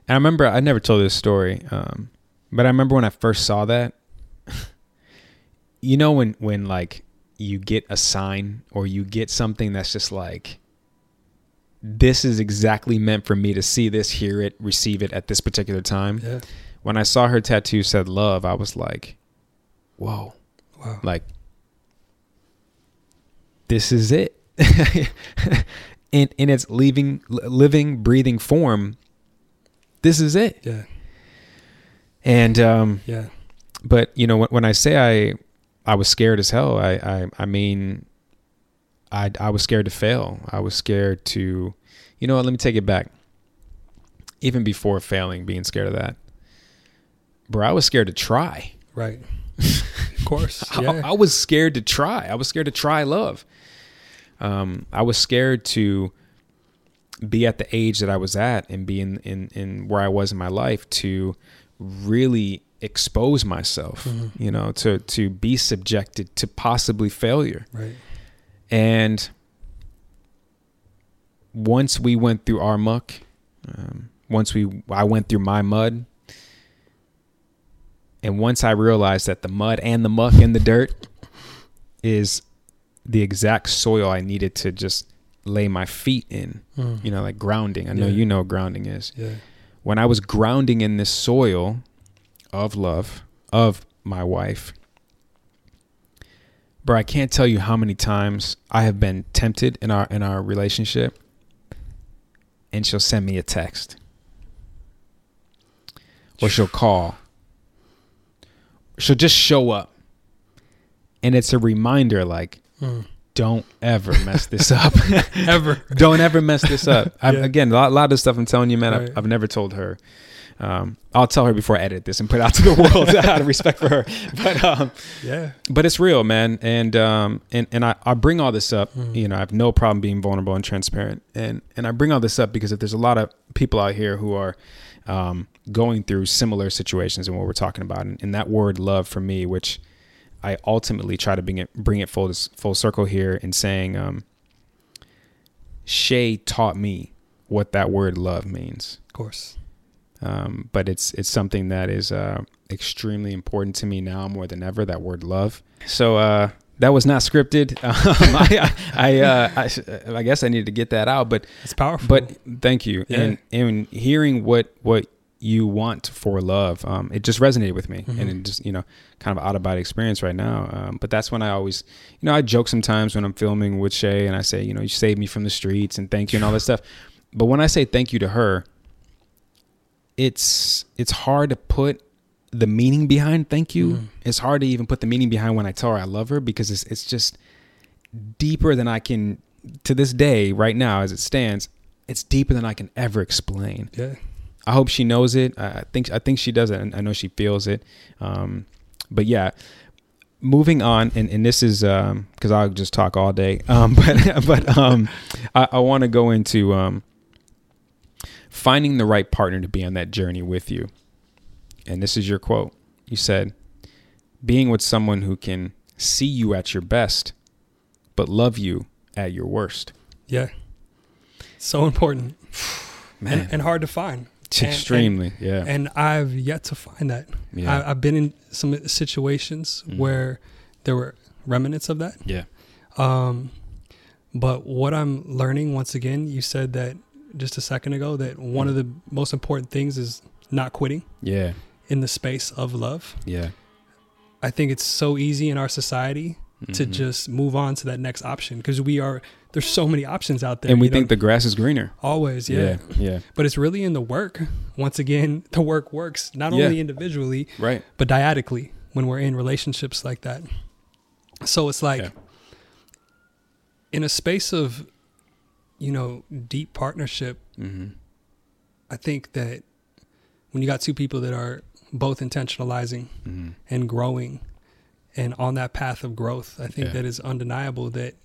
And I remember I never told this story, um, but I remember when I first saw that. you know when when like you get a sign or you get something that's just like this is exactly meant for me to see this, hear it, receive it at this particular time. Yeah. When I saw her tattoo said love, I was like, "Whoa." Wow. Like this is it. in in its living living breathing form, this is it. Yeah. And um Yeah. but you know when, when I say I I was scared as hell, I I, I mean I I was scared to fail. I was scared to you know what, let me take it back. Even before failing, being scared of that. Bro, I was scared to try. Right. of course. I- I, was scared to try. I was scared to try love. Um, I was scared to be at the age that I was at and be in, in, in where I was in my life to really expose myself, Mhm. you know, to, to be subjected to possibly failure. right. And once we went through our muck, um, once we I went through my mud, and once I realized that the mud and the muck and the dirt is the exact soil I needed to just lay my feet in, Mm. you know, like grounding. I know Yeah. you know what grounding is. Yeah. When I was grounding in this soil of love of my wife, bro, I can't tell you how many times I have been tempted in our in our relationship, and she'll send me a text, or she'll call, she'll just show up, and it's a reminder like, Mm. Don't ever mess this up. Ever. don't ever mess this up. Yeah. Again, a lot, a lot of stuff I'm telling you, man, Right. I've, I've never told her. Um, I'll tell her before I edit this and put it out to the world out of respect for her. But um, Yeah. but it's real, man. And um, and and I, I bring all this up. Mm. You know, I have no problem being vulnerable and transparent. And and I bring all this up because if there's a lot of people out here who are um, going through similar situations and what we're talking about, and, and that word love for me, which I ultimately try to bring it bring it full full circle here in saying, um, Shay taught me what that word love means Of course. um, but it's it's something that is uh, extremely important to me now more than ever. That word love. So uh, that was not scripted. Um, I I, uh, I I guess I needed to get that out, but It's powerful. but thank you. Yeah. And and hearing what what you want for love, um, it just resonated with me, Mhm. and it just you know kind of out of body experience right now. Um, but that's when I always you know I joke sometimes when I'm filming with Shay, and I say you know you saved me from the streets and thank you and all this stuff. But when I say thank you to her, it's it's hard to put the meaning behind thank you. Mm. It's hard to even put the meaning behind when I tell her I love her because it's it's just deeper than I can to this day right now as it stands. It's deeper than I can ever explain. yeah. I hope she knows it. I think I think she does it. I know she feels it. Um, but yeah, moving on, and, and this is because I'll just talk all day. Um, but but um, I, I want to go into um, finding the right partner to be on that journey with you. And this is your quote. You said, "Being with someone who can see you at your best, but love you at your worst." Yeah. So important Man, and, and hard to find. it's and- extremely, yeah, And I've yet to find that. yeah, I, I've been in some situations Mhm. where there were remnants of that. yeah, Um, but what I'm learning, once again, you said that just a second ago, that one of the most important things is not quitting yeah, in the space of love. yeah. I think it's so easy in our society to Mhm. just move on to that next option because we are, there's so many options out there. and we think know? the grass is greener. always, yeah. yeah, yeah. But it's really in the work. Once again, the work works not Yeah. only individually, right. but dyadically when we're in relationships like that. So it's like Yeah. in a space of, you know, deep partnership, Mm-hmm. I think that when you got two people that are both intentionalizing Mm-hmm. and growing and on that path of growth, I think Yeah. that is undeniable that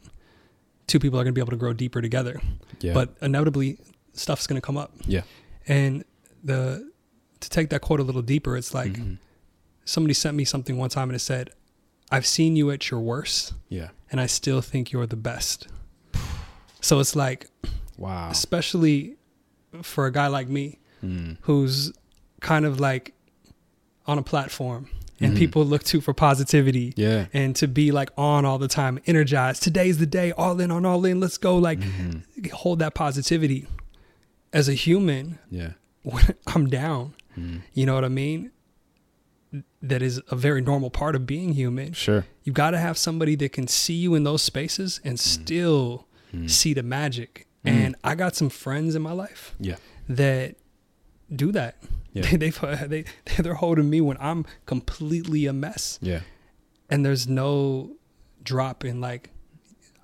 two people are going to be able to grow deeper together. Yeah, But inevitably, stuff's going to come up. yeah, And the to take that quote a little deeper, it's like Mhm. somebody sent me something one time and it said, "I've seen you at your worst, yeah. and I still think you're the best." So it's like, Wow. especially for a guy like me Mm. who's kind of like on a platform and Mhm. people look to for positivity Yeah. and to be like on all the time, energized. Today's the day, all in on all in. Let's go. Like Mhm. hold that positivity. As a human, Yeah. when I'm down, Mm. you know what I mean? That is a very normal part of being human. Sure. You got to have somebody that can see you in those spaces and still Mm. see the magic. Mm. And I got some friends in my life Yeah. that do that. Yeah. They, they they they're holding me when I'm completely a mess, Yeah. and there's no drop in like,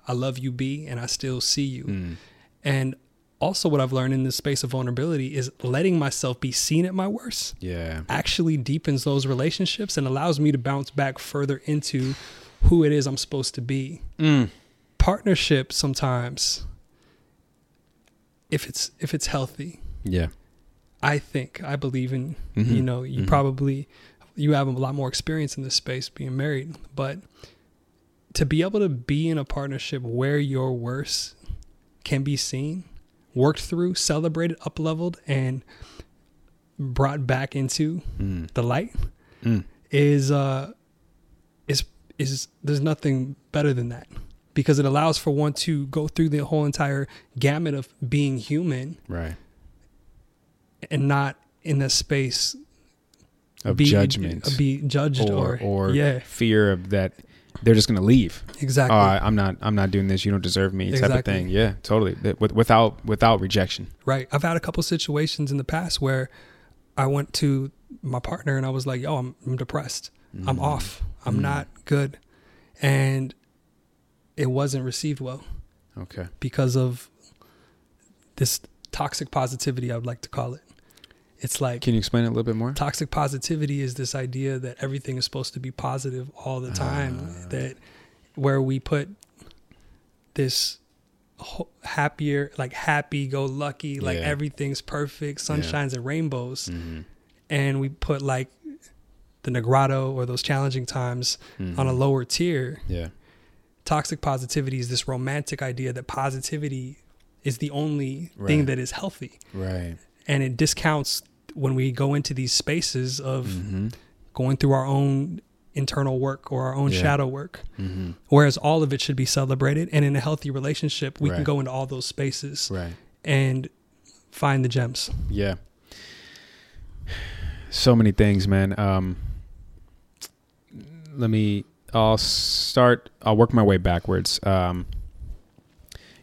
I love you, B, and I still see you. Mm. And also, what I've learned in this space of vulnerability is letting myself be seen at my worst Yeah. actually deepens those relationships and allows me to bounce back further into who it is I'm supposed to be. Mm. Partnership sometimes if it's if it's healthy, Yeah. I think I believe in Mhm. you know, you Mhm. probably you have a lot more experience in this space being married, but to be able to be in a partnership where your worst can be seen, worked through, celebrated, up leveled, and brought back into Mm. the light Mm. is uh is is there's nothing better than that because it allows for one to go through the whole entire gamut of being human Right. And not in a space Of be, judgment be judged or or, or yeah fear of that they're just gonna leave. exactly I, I'm not. I'm not doing this. You don't deserve me. Type of thing. Yeah. Totally. Without without rejection. right i've had a couple situations in the past where i went to my partner and i was like yo i'm, I'm depressed i'm Mm. off i'm Mm. not good and it wasn't received well Okay. because of this toxic positivity, I would like to call it. It's like Can you explain it a little bit more? toxic positivity is this idea that everything is supposed to be positive all the time Ah. that where we put this happier like happy go lucky like Yeah. everything's perfect sunshines and rainbows Mm-hmm. and we put like the Nigredo or those challenging times Mm-hmm. on a lower tier Yeah. toxic positivity is this romantic idea that positivity is the only thing that is healthy Right. and it discounts when we go into these spaces of Mm-hmm. going through our own internal work or our own Yeah. shadow work Mm-hmm. whereas all of it should be celebrated and in a healthy relationship we can go into all those spaces Right. and find the gems Yeah. So many things, man. Um, let me. I'll start. I'll work my way backwards. Um,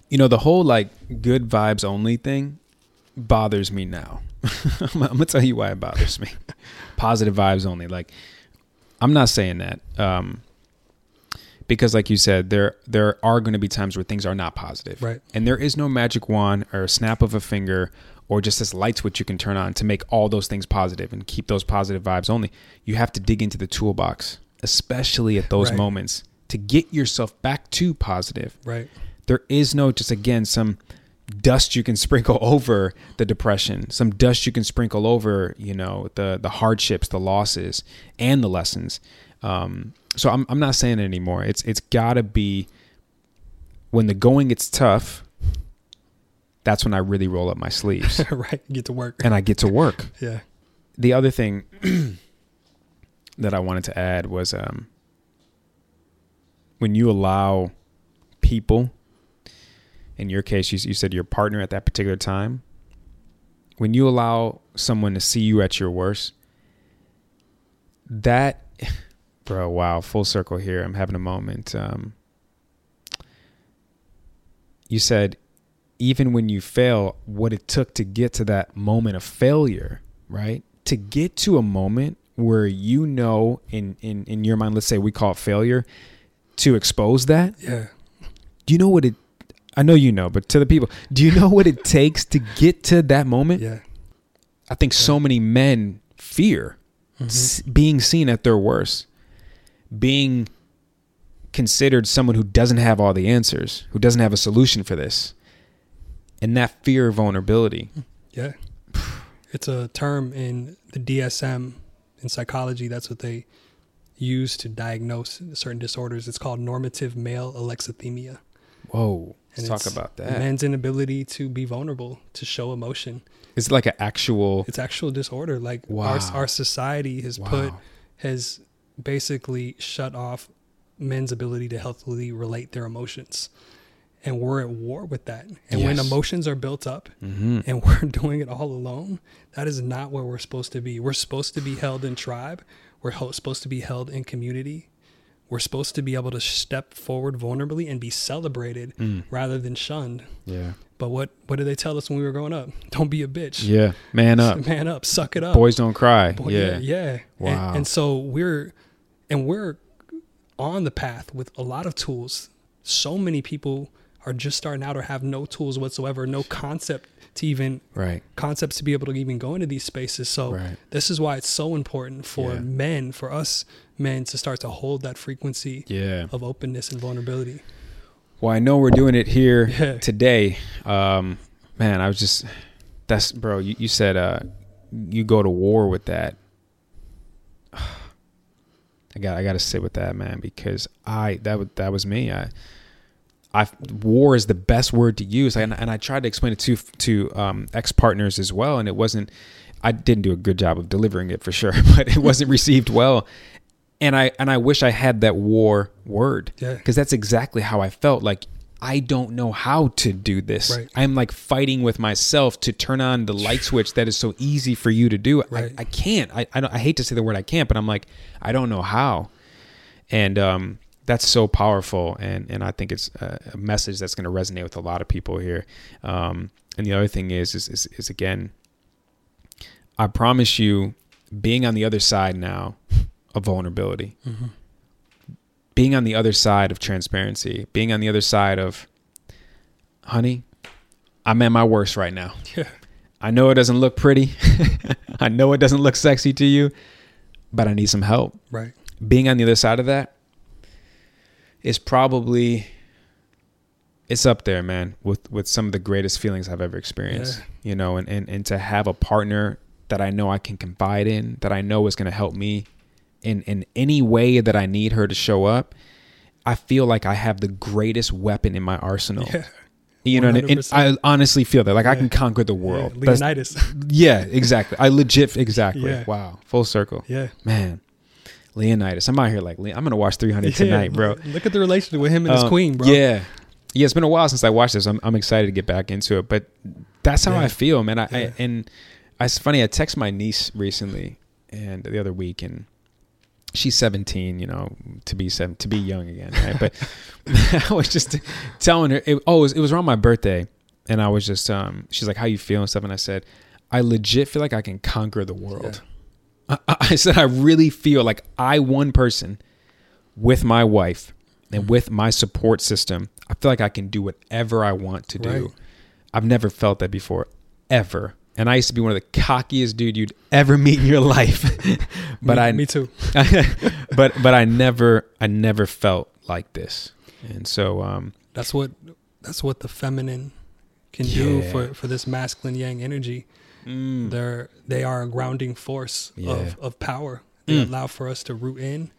you know, the whole like good vibes only thing bothers me now. I'm, gonna tell you why it bothers me. Positive vibes only. Like, I'm not saying that. Um, because like you said, there there are going to be times where things are not positive, Right. And there is no magic wand or a snap of a finger or just this light switch you can turn on to make all those things positive and keep those positive vibes only. You have to dig into the toolbox, especially at those Right. moments, to get yourself back to positive. right There is no just again some dust you can sprinkle over the depression, some dust you can sprinkle over, you know, the the hardships, the losses, and the lessons. Um, so I'm I'm not saying it anymore. It's it's got to be when the going gets tough. That's when I really roll up my sleeves right get to work and I get to work. yeah The other thing that I wanted to add was um, when you allow people, in your case, you, you said your partner at that particular time, when you allow someone to see you at your worst, that, bro, wow, full circle here. I'm having a moment. Um, you said, even when you fail, what it took to get to that moment of failure, right? To get to a moment where you know in, in, in your mind, let's say we call it failure, to expose that, yeah do you know what it I know you know, but to the people, do you know what it takes to get to that moment? yeah I think so many men fear mm-hmm. s- being seen at their worst, being considered someone who doesn't have all the answers, who doesn't have a solution for this. And that fear of vulnerability. Yeah. It's a term in the DSM in psychology. That's what they use to diagnose certain disorders. It's called normative male alexithymia. Whoa. And Let's talk about that. Men's inability to be vulnerable, to show emotion. It's like an actual It's actual disorder. Like Wow. our our society has put has basically shut off men's ability to healthily relate their emotions. And we're at war with that. And when emotions are built up Mhm. and we're doing it all alone, that is not where we're supposed to be. We're supposed to be held in tribe. We're supposed to be held in community. We're supposed to be able to step forward vulnerably and be celebrated Mm. rather than shunned. Yeah. But what what did they tell us when we were growing up? Don't be a bitch. Yeah. Man up. Man up, suck it up. Boys don't cry. Boy, yeah. yeah, yeah. Wow. And, and so we're and we're on the path with a lot of tools. So many people are just starting out or have no tools whatsoever, no concept to even Right. concepts to be able to even go into these spaces. So Right. this is why it's so important for Yeah. men, for us men to start to hold that frequency Yeah. of openness and vulnerability. Well, I know we're doing it here Yeah. today. Um, man, I was just that's bro. You, you said uh, you go to war with that. I got I got to sit with that, man, because I that was that was me. I I war is the best word to use, and, and I tried to explain it to to um, ex partners as well, and it wasn't. I didn't do a good job of delivering it for sure, but it wasn't received well. And I and I wish I had that war word Yeah. because that's exactly how I felt. Like I don't know how to do this. Right. I'm like fighting with myself to turn on the light switch that is so easy for you to do. Right. I, I can't. I I, don't, I hate to say the word I can't, but I'm like I don't know how. And um, that's so powerful, and and I think it's a, a message that's going to resonate with a lot of people here. Um, and the other thing is, is, is, is again, I promise you, being on the other side now of vulnerability, mm-hmm. being on the other side of transparency, being on the other side of, honey, I'm at my worst right now. Yeah. I know it doesn't look pretty. I know it doesn't look sexy to you, but I need some help. Right. Being on the other side of that is probably it's up there, man, with with some of the greatest feelings I've ever experienced. Yeah. You know, and, and and to have a partner that I know I can confide in, that I know is going to help me in in any way that I need her to show up. I feel like I have the greatest weapon in my arsenal. Yeah. You know, and, and 100%. I honestly feel that like I can conquer the world. Yeah, That's- Leonidas. yeah, exactly. I legit, exactly. Yeah. Wow, full circle. yeah. Man, Leonidas. I'm out here like I'm gonna watch 300 tonight, bro. Look at the relationship with him and his Um, queen, bro. Yeah, yeah. It's been a while since I watched this. I'm, I'm excited to get back into it, but that's how Yeah. I feel, man. I, I and it's funny. I text my niece recently and the other week, and she's 17. You know, to be seven, to be young again, right? But I was just telling her. It, oh, it was, it was around my birthday, and I was just um. She's like, "How you feel?" and stuff, and I said, "I legit feel like I can conquer the world." I, I said, I really feel like I, one person, with my wife and with my support system, I feel like I can do whatever I want to do. Right. I've never felt that before, ever. And I used to be one of the cockiest dude you'd ever meet in your life, but me, I, me too. but but I never I never felt like this, and so um, That's what that's what the feminine can do for for this masculine yang energy. They're they are a grounding force Yeah. of of power. They Mm. allow for us to root in,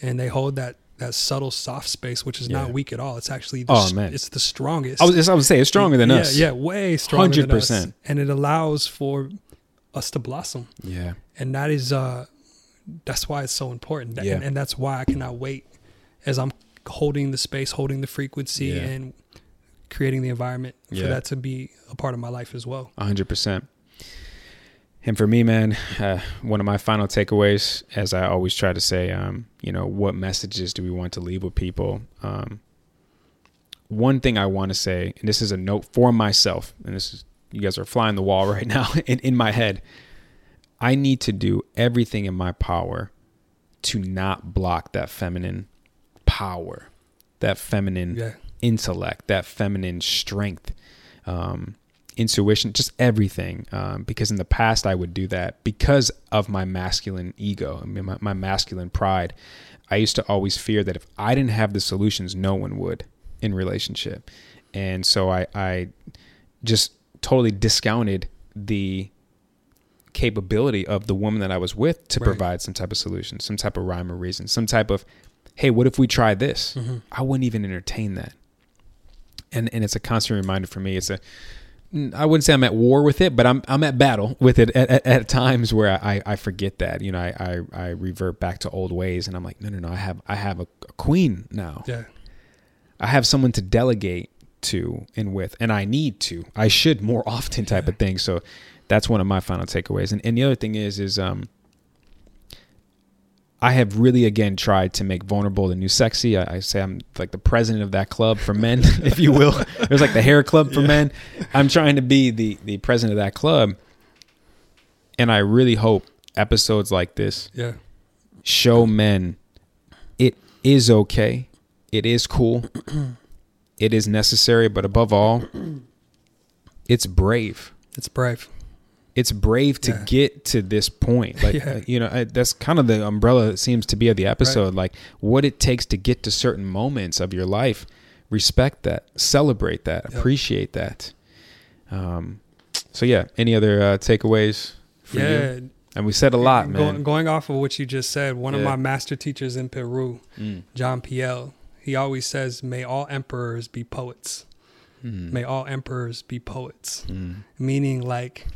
and they hold that that subtle soft space, which is Yeah. not weak at all. It's actually the, Oh, man. it's the strongest. I was I would say it's stronger than yeah, us. Yeah, way stronger than us. 100%. And it allows for us to blossom. yeah, And that is uh that's why it's so important. Yeah. And, and that's why I cannot wait as I'm holding the space, holding the frequency Yeah. and creating the environment for that to be a part of my life as well. hundred percent. And for me, man, uh, one of my final takeaways, as I always try to say, um, you know, what messages do we want to leave with people? Um, one thing I want to say, and this is a note for myself, and this is you guys are flying the wall right now in, in my head. I need to do everything in my power to not block that feminine power, that feminine Yeah. intellect, that feminine strength, um, intuition, just everything. Um, because in the past, I would do that because of my masculine ego, I mean, my, my masculine pride. I used to always fear that if I didn't have the solutions, no one would in relationship. And so I, I just totally discounted the capability of the woman that I was with to Right. provide some type of solution, some type of rhyme or reason, some type of, hey, what if we try this? Mm-hmm. I wouldn't even entertain that. And and it's a constant reminder for me. It's a I wouldn't say I'm at war with it, but I'm I'm at battle with it at, at, at times where I, I forget that. You know, I, I I revert back to old ways and I'm like, no no no, I have I have a, a queen now. Yeah. I have someone to delegate to and with, and I need to. I should more often, type of thing. So that's one of my final takeaways. And, and the other thing is, is um, I have really again tried to make vulnerable the new sexy. I, I say I'm like the president of that club for men, if you will. There's like the hair club for men. I'm trying to be the the president of that club, and I really hope episodes like this Yeah. show men it is okay. It is cool. it is necessary, but above all, it's brave. It's brave. It's brave to Yeah. get to this point. Like, Yeah. you know, I, that's kind of the umbrella it seems to be of the episode. Like, what it takes to get to certain moments of your life. Respect that, celebrate that, Yep. appreciate that. Um, so, yeah, any other uh, takeaways for yeah. you? And we said a lot, man. Going off of what you just said, one of my master teachers in Peru, Mm. John Piel, he always says, "May all emperors be poets. Mm. May all emperors be poets." Mm. Meaning, like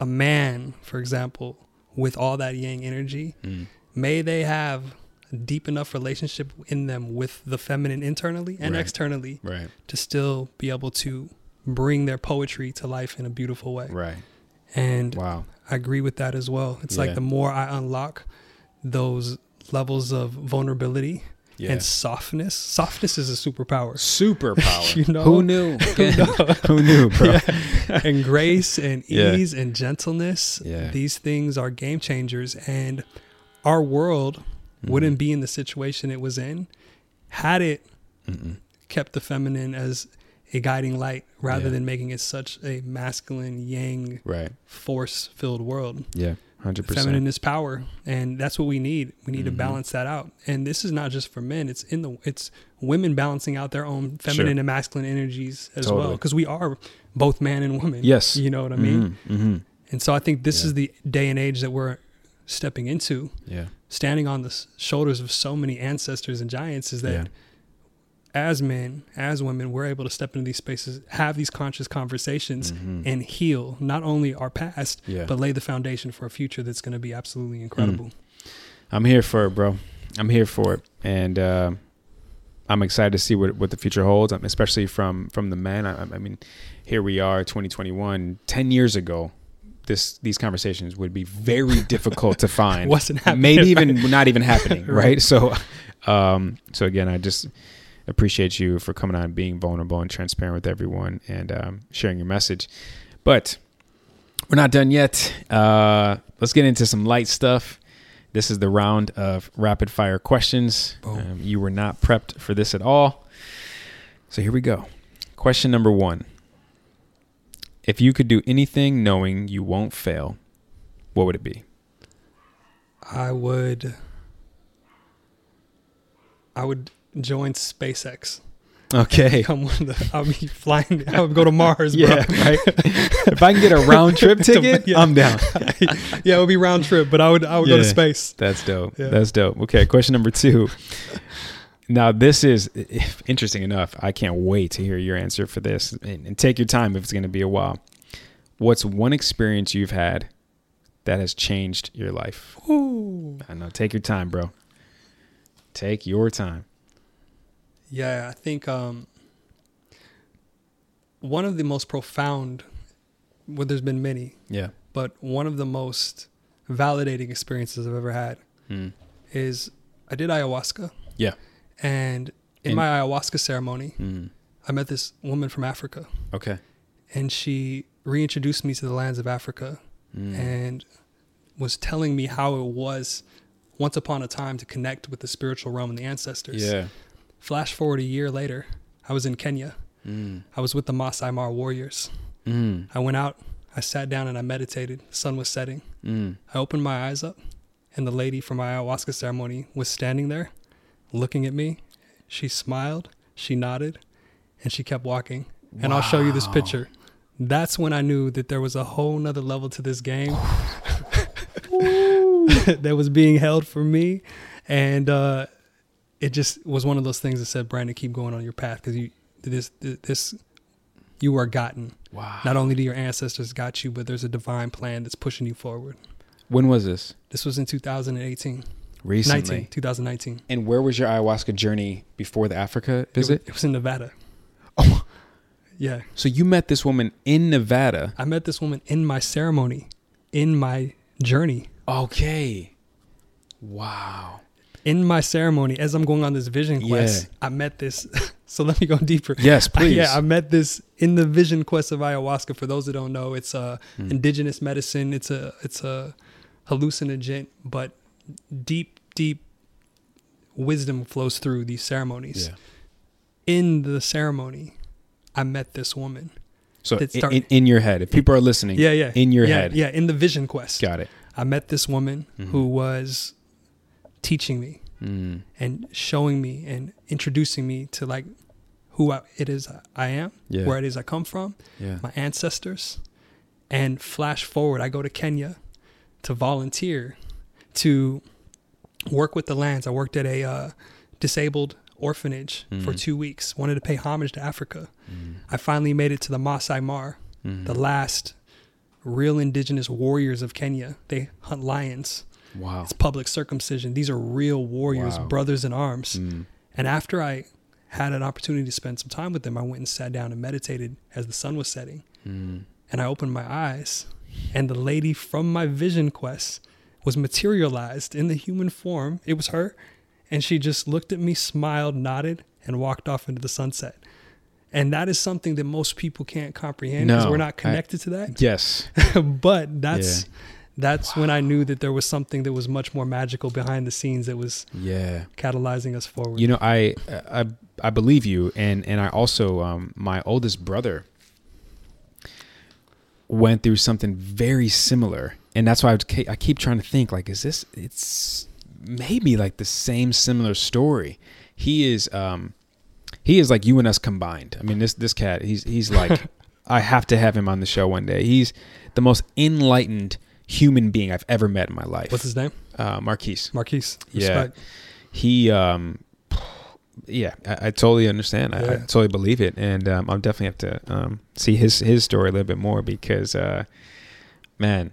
a man, for example, with all that yang energy, Mm. may they have a deep enough relationship in them with the feminine internally and Right. externally Right, to still be able to bring their poetry to life in a beautiful way. right. And Wow. I agree with that as well. It's Yeah. like the more I unlock those levels of vulnerability Yeah. and softness, softness is a superpower. Superpower. You know? Who knew? Who knew, bro? and grace and Yeah. ease and gentleness, Yeah. these things are game changers. And our world Mm-hmm. wouldn't be in the situation it was in had it Mm-mm. kept the feminine as a guiding light rather Yeah. than making it such a masculine yang Right. force filled world. Yeah. Hundred Feminine is power, and that's what we need. We need Mhm. to balance that out. And this is not just for men; it's in the it's women balancing out their own feminine Sure. and masculine energies as well, because we are both man and woman. Yes. you know what I mean. Mm-hmm. And so I think this Yeah. is the day and age that we're stepping into, Yeah. standing on the shoulders of so many ancestors and giants. Is that Yeah. As men, as women, we're able to step into these spaces, have these conscious conversations, Mhm. and heal not only our past, Yeah. but lay the foundation for a future that's going to be absolutely incredible. I'm here for it, bro. I'm here for it, and uh, I'm excited to see what, what the future holds. um, Especially from from the men. I, I mean, here we are, 2021. Ten years ago, this these conversations would be very difficult to find. Wasn't happening, Maybe even right? not even happening. right? Right. So, um, so again, I just appreciate you for coming on, being vulnerable and transparent with everyone, and um, sharing your message. But we're not done yet. Uh, let's get into some light stuff. This is the round of rapid fire questions. Um, you were not prepped for this at all. So here we go. Question number one If you could do anything knowing you won't fail, what would it be? I would, I would join SpaceX. Okay. One the. I'll be flying. I would go to Mars, bro. Yeah, right. if I can get a round trip ticket, Yeah. I'm down. yeah, it would be round trip, but I would. I would go to space. That's dope. Yeah. That's dope. Okay, question number two. Now, this is if- interesting enough. I can't wait to hear your answer for this. And, and take your time if it's going to be a while. What's one experience you've had that has changed your life? Ooh. I know. Take your time, bro. Take your time. Yeah, I think um, one of the most profound. Well, there's been many, Yeah. but one of the most validating experiences I've ever had Hmm. is I did ayahuasca, Yeah. and in And- my ayahuasca ceremony, Mm. I met this woman from Africa, Okay. and she reintroduced me to the lands of Africa, Mm. and was telling me how it was once upon a time to connect with the spiritual realm and the ancestors. Yeah. Flash forward a year later, I was in Kenya. Mm. I was with the Masai Mara warriors. Mm. I went out, I sat down and I meditated. The sun was setting. Mm. I opened my eyes up, and the lady from my ayahuasca ceremony was standing there looking at me. She smiled, she nodded, and she kept walking. And I'll show you this picture. That's when I knew that there was a whole nother level to this game that was being held for me. And uh, it just was one of those things that said, Brandon, keep going on your path because you this this you are gotten. Wow. Not only do your ancestors got you, but there's a divine plan that's pushing you forward. When was this? This was in 2018, Recently. 19, 2019. And where was your ayahuasca journey before the Africa It visit? it was in Nevada. Oh. Yeah, So you met this woman in Nevada. I met this woman in my ceremony, in my journey, Okay. Wow. In my ceremony. As I'm going on this vision quest, Yeah. I met this. so let me go deeper. Yes, I- please. yeah, I met this in the vision quest of ayahuasca. For those that don't know, it's a Hmm. indigenous medicine. It's a it's a hallucinogen, but deep deep wisdom flows through these ceremonies. Yeah. In the ceremony, I met this woman. So start- in, in your head, if people are listening, Yeah, yeah. in your yeah, head, Yeah, in the vision quest. got it. I met this woman Mhm. who was teaching me Mm. and showing me and introducing me to like who I, it is I am, Yeah. where it is I come from, Yeah. my ancestors. And flash forward, I go to Kenya to volunteer to work with the lands. I worked at a uh, disabled orphanage for Mhm. two weeks. Wanted to pay homage to Africa. Mm. I finally made it to the Masai Mara, Mm. the last real indigenous warriors of Kenya. They hunt lions. Wow. It's public circumcision. These are real warriors, Wow. brothers in arms. Mm. And after I had an opportunity to spend some time with them, I went and sat down and meditated as the sun was setting. Mm. And I opened my eyes, and the lady from my vision quest was materialized in the human form. It was her. And she just looked at me, smiled, nodded, and walked off into the sunset. And that is something that most people can't comprehend because No, we're not connected to that. Yes. but that's that's when I knew that there was something that was much more magical behind the scenes that was Yeah. catalyzing us forward. You know, I I I believe you, and and I also um, my oldest brother went through something very similar, and that's why I, I keep trying to think like, is this? It's maybe like the same similar story. He is um he is like you and us combined. I mean, this this cat, he's he's like I have to have him on the show one day. He's the most enlightened human being I've ever met in my life. What's his name? uh, Marquise? Marquise. Yeah. He um yeah I, I totally understand I, I totally believe it and um i'll definitely have to um see his his story a little bit more because uh man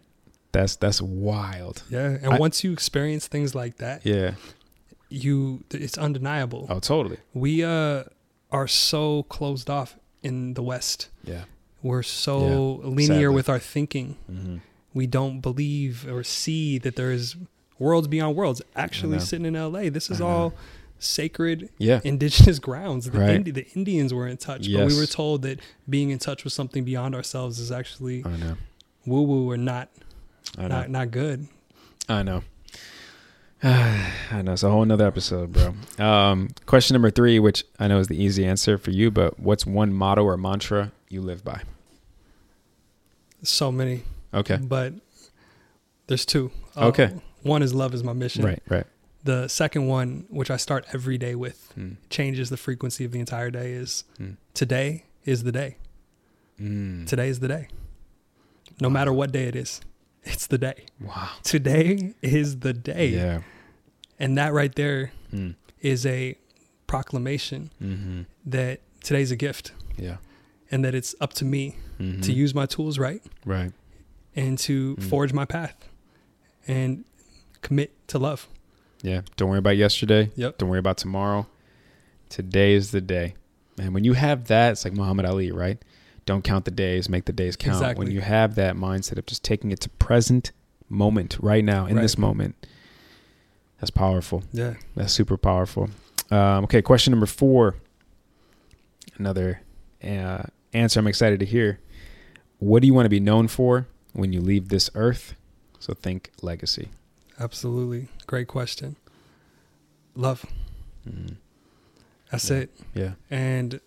that's that's wild Yeah. And I- once you experience things like that, yeah you it's undeniable. oh totally We uh are so closed off in the West. yeah We're so Yeah, linear sadly. with our thinking. mm-hmm. We don't believe or see that there is worlds beyond worlds. Actually, sitting in LA, this is all sacred yeah indigenous grounds. The, Right. Indi- the Indians were in touch, but we were told that being in touch with something beyond ourselves is actually woo woo or not i know not not good. i know I know it's a whole nother episode, bro. Um, question number three, which I know is the easy answer for you, but what's one motto or mantra you live by? So many, Okay, but there's two. Uh, Okay. One is love is my mission. right, right. The second one, which I start every day with, Mm. changes the frequency of the entire day. Is Mm. today is the day. Mm. Today is the day. No matter what day it is, it's the day. Wow. Today is the day. Yeah. And that right there Mm. is a proclamation Mm-hmm. that today's a gift Yeah. and that it's up to me Mm-hmm. to use my tools right Right. And to Mm. forge my path and commit to love. Yeah. Don't worry about yesterday. Yep. Don't worry about tomorrow. Today is the day. And when you have that, it's like Muhammad Ali, right? Don't count the days, make the days count. Exactly. When you have that mindset of just taking it to present moment right now in Right. this moment, that's powerful. Yeah. That's super powerful. Um, okay, question number four. Another uh, answer I'm excited to hear. What do you want to be known for when you leave this earth? So think legacy. Absolutely. Great question. Love. Mm. That's Yeah. it. Yeah. And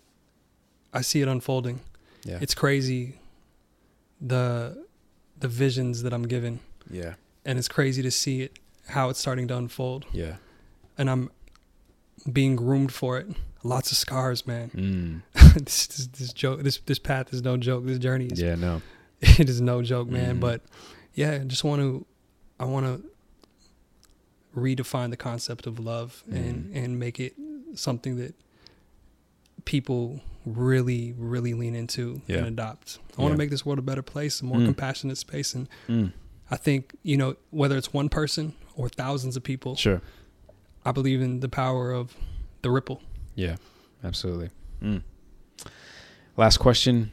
I see it unfolding. Yeah. It's crazy the the visions that I'm given yeah. and it's crazy to see it how it's starting to unfold Yeah. and I'm being groomed for it. Lots of scars, man. Mm. this, this this joke this this path is no joke. This journey is Yeah. No. it is no joke, man. Mhm. But yeah, I just want to I want to redefine the concept of love and Mm. and make it something that people really really lean into Yeah. and adopt. I want to make this world a better place, a more Mm. compassionate space and Mm. I think, you know, whether it's one person or thousands of people, Sure. I believe in the power of the ripple. Yeah. Absolutely. Mm. Last question.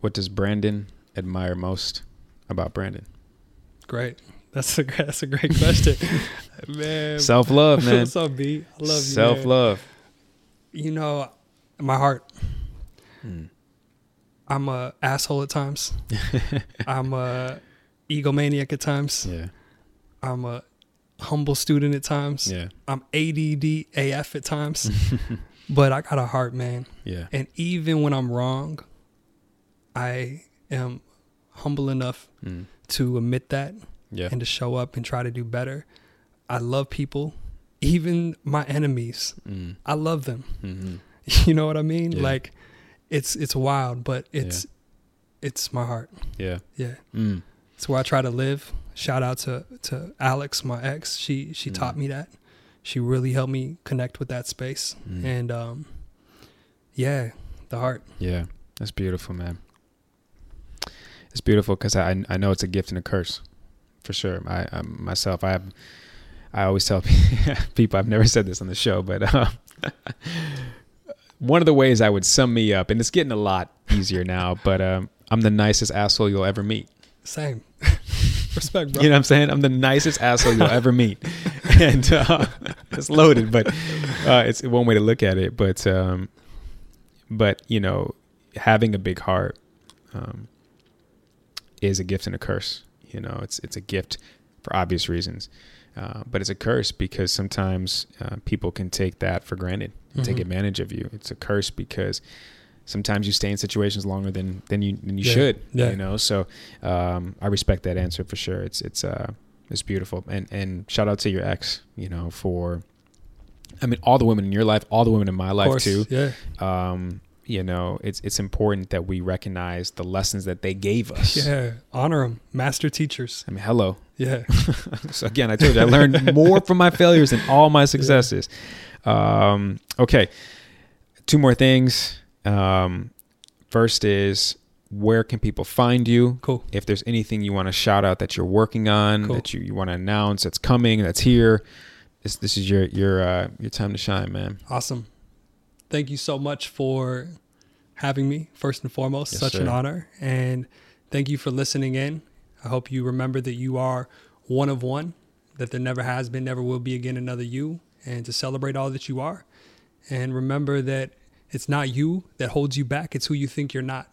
What does Brandon admire most about Brandon? Great. That's a that's a great question. man. Self love, man. What's up, B? I love you. Self love. You know, my heart. Mm. I'm a asshole at times. I'm a egomaniac at times. Yeah. I'm a humble student at times. Yeah. I'm ADD AF at times. but I got a heart, man. Yeah. And even when I'm wrong, I am humble enough Mm. to admit that Yeah. and to show up and try to do better. I love people, even my enemies. Mm. I love them. Mm-hmm. You know what I mean? Yeah. Like it's it's wild, but it's it's my heart. Yeah. Yeah. Mm. It's where I try to live. Shout out to to Alex, my ex. She she Mm. taught me that. She really helped me connect with that space. Mm. And um yeah, the heart. Yeah, that's beautiful, man. It's beautiful because I I know it's a gift and a curse, for sure. I, I myself I have I always tell people I've never said this on the show, but uh, one of the ways I would sum me up, and it's getting a lot easier now, but um, I'm the nicest asshole you'll ever meet. Same. Respect, bro. You know what I'm saying? I'm the nicest asshole you'll ever meet, and uh, it's loaded, but uh, it's one way to look at it. But um, but you know, having a big heart um, is a gift and a curse. You know, it's it's a gift for obvious reasons, uh, but it's a curse because sometimes uh, people can take that for granted, and take advantage of you. It's a curse because sometimes you stay in situations longer than than you than you Yeah. should. Yeah. You know, so um, I respect that answer for sure. It's it's uh it's beautiful, and and shout out to your ex. You know, for I mean, all the women in your life, all the women in my life course, too Yeah. um, you know, it's it's important that we recognize the lessons that they gave us. Yeah. Honor them. Master teachers. I mean, hello. Yeah. so again, I told you I learned more from my failures than all my successes. Um, okay, two more things. Um, first is where can people find you? Cool. If there's anything you want to shout out that you're working on, Cool. that you, you want to announce that's coming, that's here, this this is your your uh, your time to shine, man. Awesome. Thank you so much for having me, first and foremost. Yes, Such an honor. And thank you for listening in. I hope you remember that you are one of one, that there never has been, never will be again another you, and to celebrate all that you are. And remember that it's not you that holds you back, it's who you think you're not.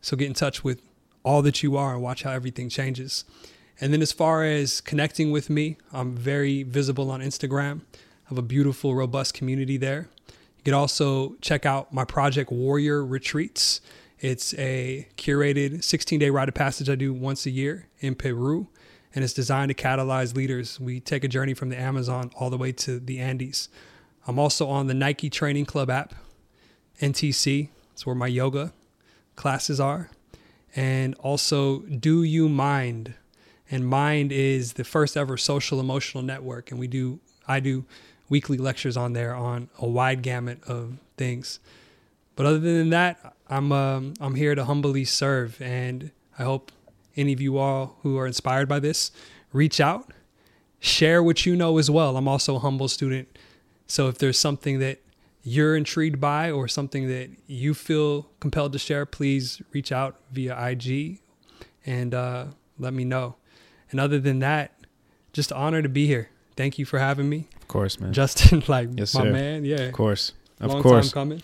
So get in touch with all that you are and watch how everything changes. And then as far as connecting with me, I'm very visible on Instagram. I have a beautiful, robust community there. You can also check out my project Warrior Retreats. It's a curated 16 day rite of passage I do once a year in Peru, and it's designed to catalyze leaders. We take a journey from the Amazon all the way to the Andes. I'm also on the Nike Training Club app, NTC. It's where my yoga classes are. And also Do You Mind? And Mind is the first ever social emotional network. And we do, I do weekly lectures on there on a wide gamut of things. But other than that, I'm um, I'm here to humbly serve, and I hope any of you all who are inspired by this reach out, share what you know as well. I'm also a humble student, so if there's something that you're intrigued by or something that you feel compelled to share, please reach out via IG and uh, let me know. And other than that, just honor to be here. Thank you for having me, Of course, man. Justin. Like Yes, my sir. man, yeah. of course. Of Long course. coming.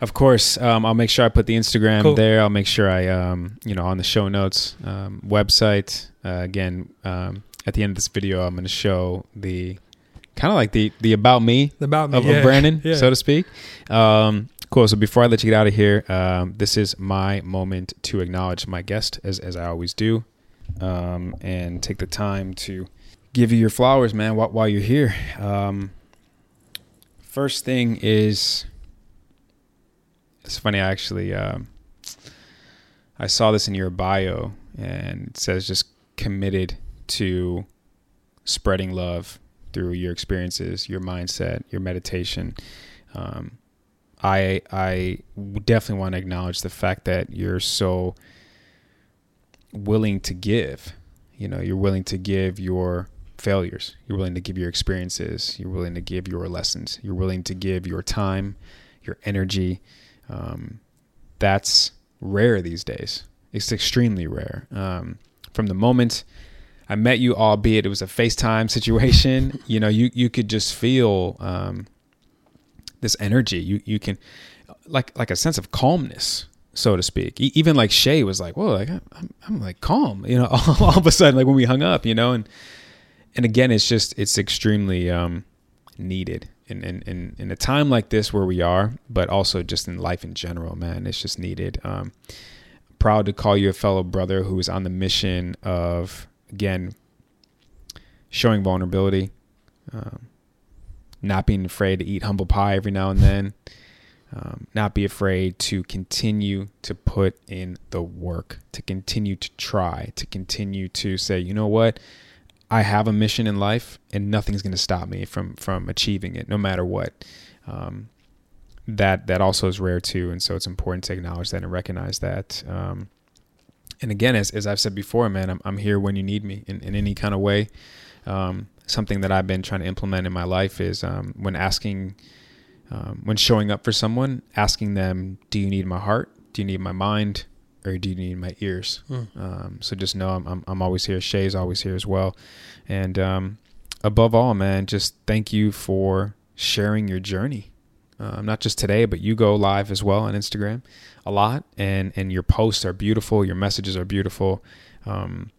Of course, um, I'll make sure I put the Instagram Cool. there. I'll make sure I, um, you know, on the show notes, um, website. Uh, again, um, at the end of this video, I'm going to show the kind of like the the about me the About me, of, yeah. of Brandon, Yeah. so to speak. Um, cool. So before I let you get out of here, um, this is my moment to acknowledge my guest, as as I always do, um, and take the time to give you your flowers, man, while, while you're here. Um, first thing is, it's funny. I actually, um, I saw this in your bio, and it says just committed to spreading love through your experiences, your mindset, your meditation. Um, I I definitely want to acknowledge the fact that you're so willing to give. You know, you're willing to give your failures. You're willing to give your experiences. You're willing to give your lessons. You're willing to give your time, your energy. Um, that's rare these days. It's extremely rare. Um, from the moment I met you, albeit it was a FaceTime situation, you know, you you could just feel um, this energy. You you can like like a sense of calmness, so to speak. Even like Shay was like, "Whoa, like I'm, I'm like calm," you know. All of a sudden, like when we hung up, you know, and and again, it's just it's extremely um, needed in, in in in a time like this where we are, but also just in life in general, man. It's just needed. Um, proud to call you a fellow brother who is on the mission of again showing vulnerability, um, not being afraid to eat humble pie every now and then, um, not be afraid to continue to put in the work, to continue to try, to continue to say, you know what, I have a mission in life, and nothing's going to stop me from from achieving it, no matter what. Um, that that also is rare too, and so it's important to acknowledge that and recognize that. Um, and again, as, as I've said before, man, I'm, I'm here when you need me in, in any kind of way. Um, something that I've been trying to implement in my life is um, when asking, um, when showing up for someone, asking them, do you need my heart? Do you need my mind? Or do you need my ears? Um, so just know I'm, I'm, I'm always here. Shay's always here as well. And um, above all, man, just thank you for sharing your journey. Um, not just today, but you go live as well on Instagram a lot, and and your posts are beautiful. Your messages are beautiful. Um,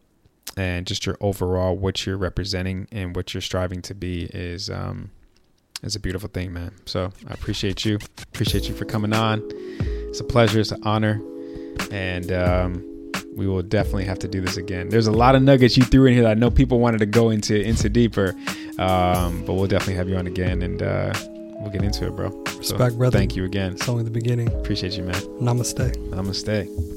and just your overall what you're representing and what you're striving to be is um, is a beautiful thing, man. So I appreciate you. Appreciate you for coming on. It's a pleasure. It's an honor, and um, we will definitely have to do this again. There's a lot of nuggets you threw in here that I know people wanted to go into into deeper, um, but we'll definitely have you on again, and uh, we'll get into it, bro. Respect, so, brother. Thank you again. It's only the beginning. Appreciate you, man. Namaste. Namaste.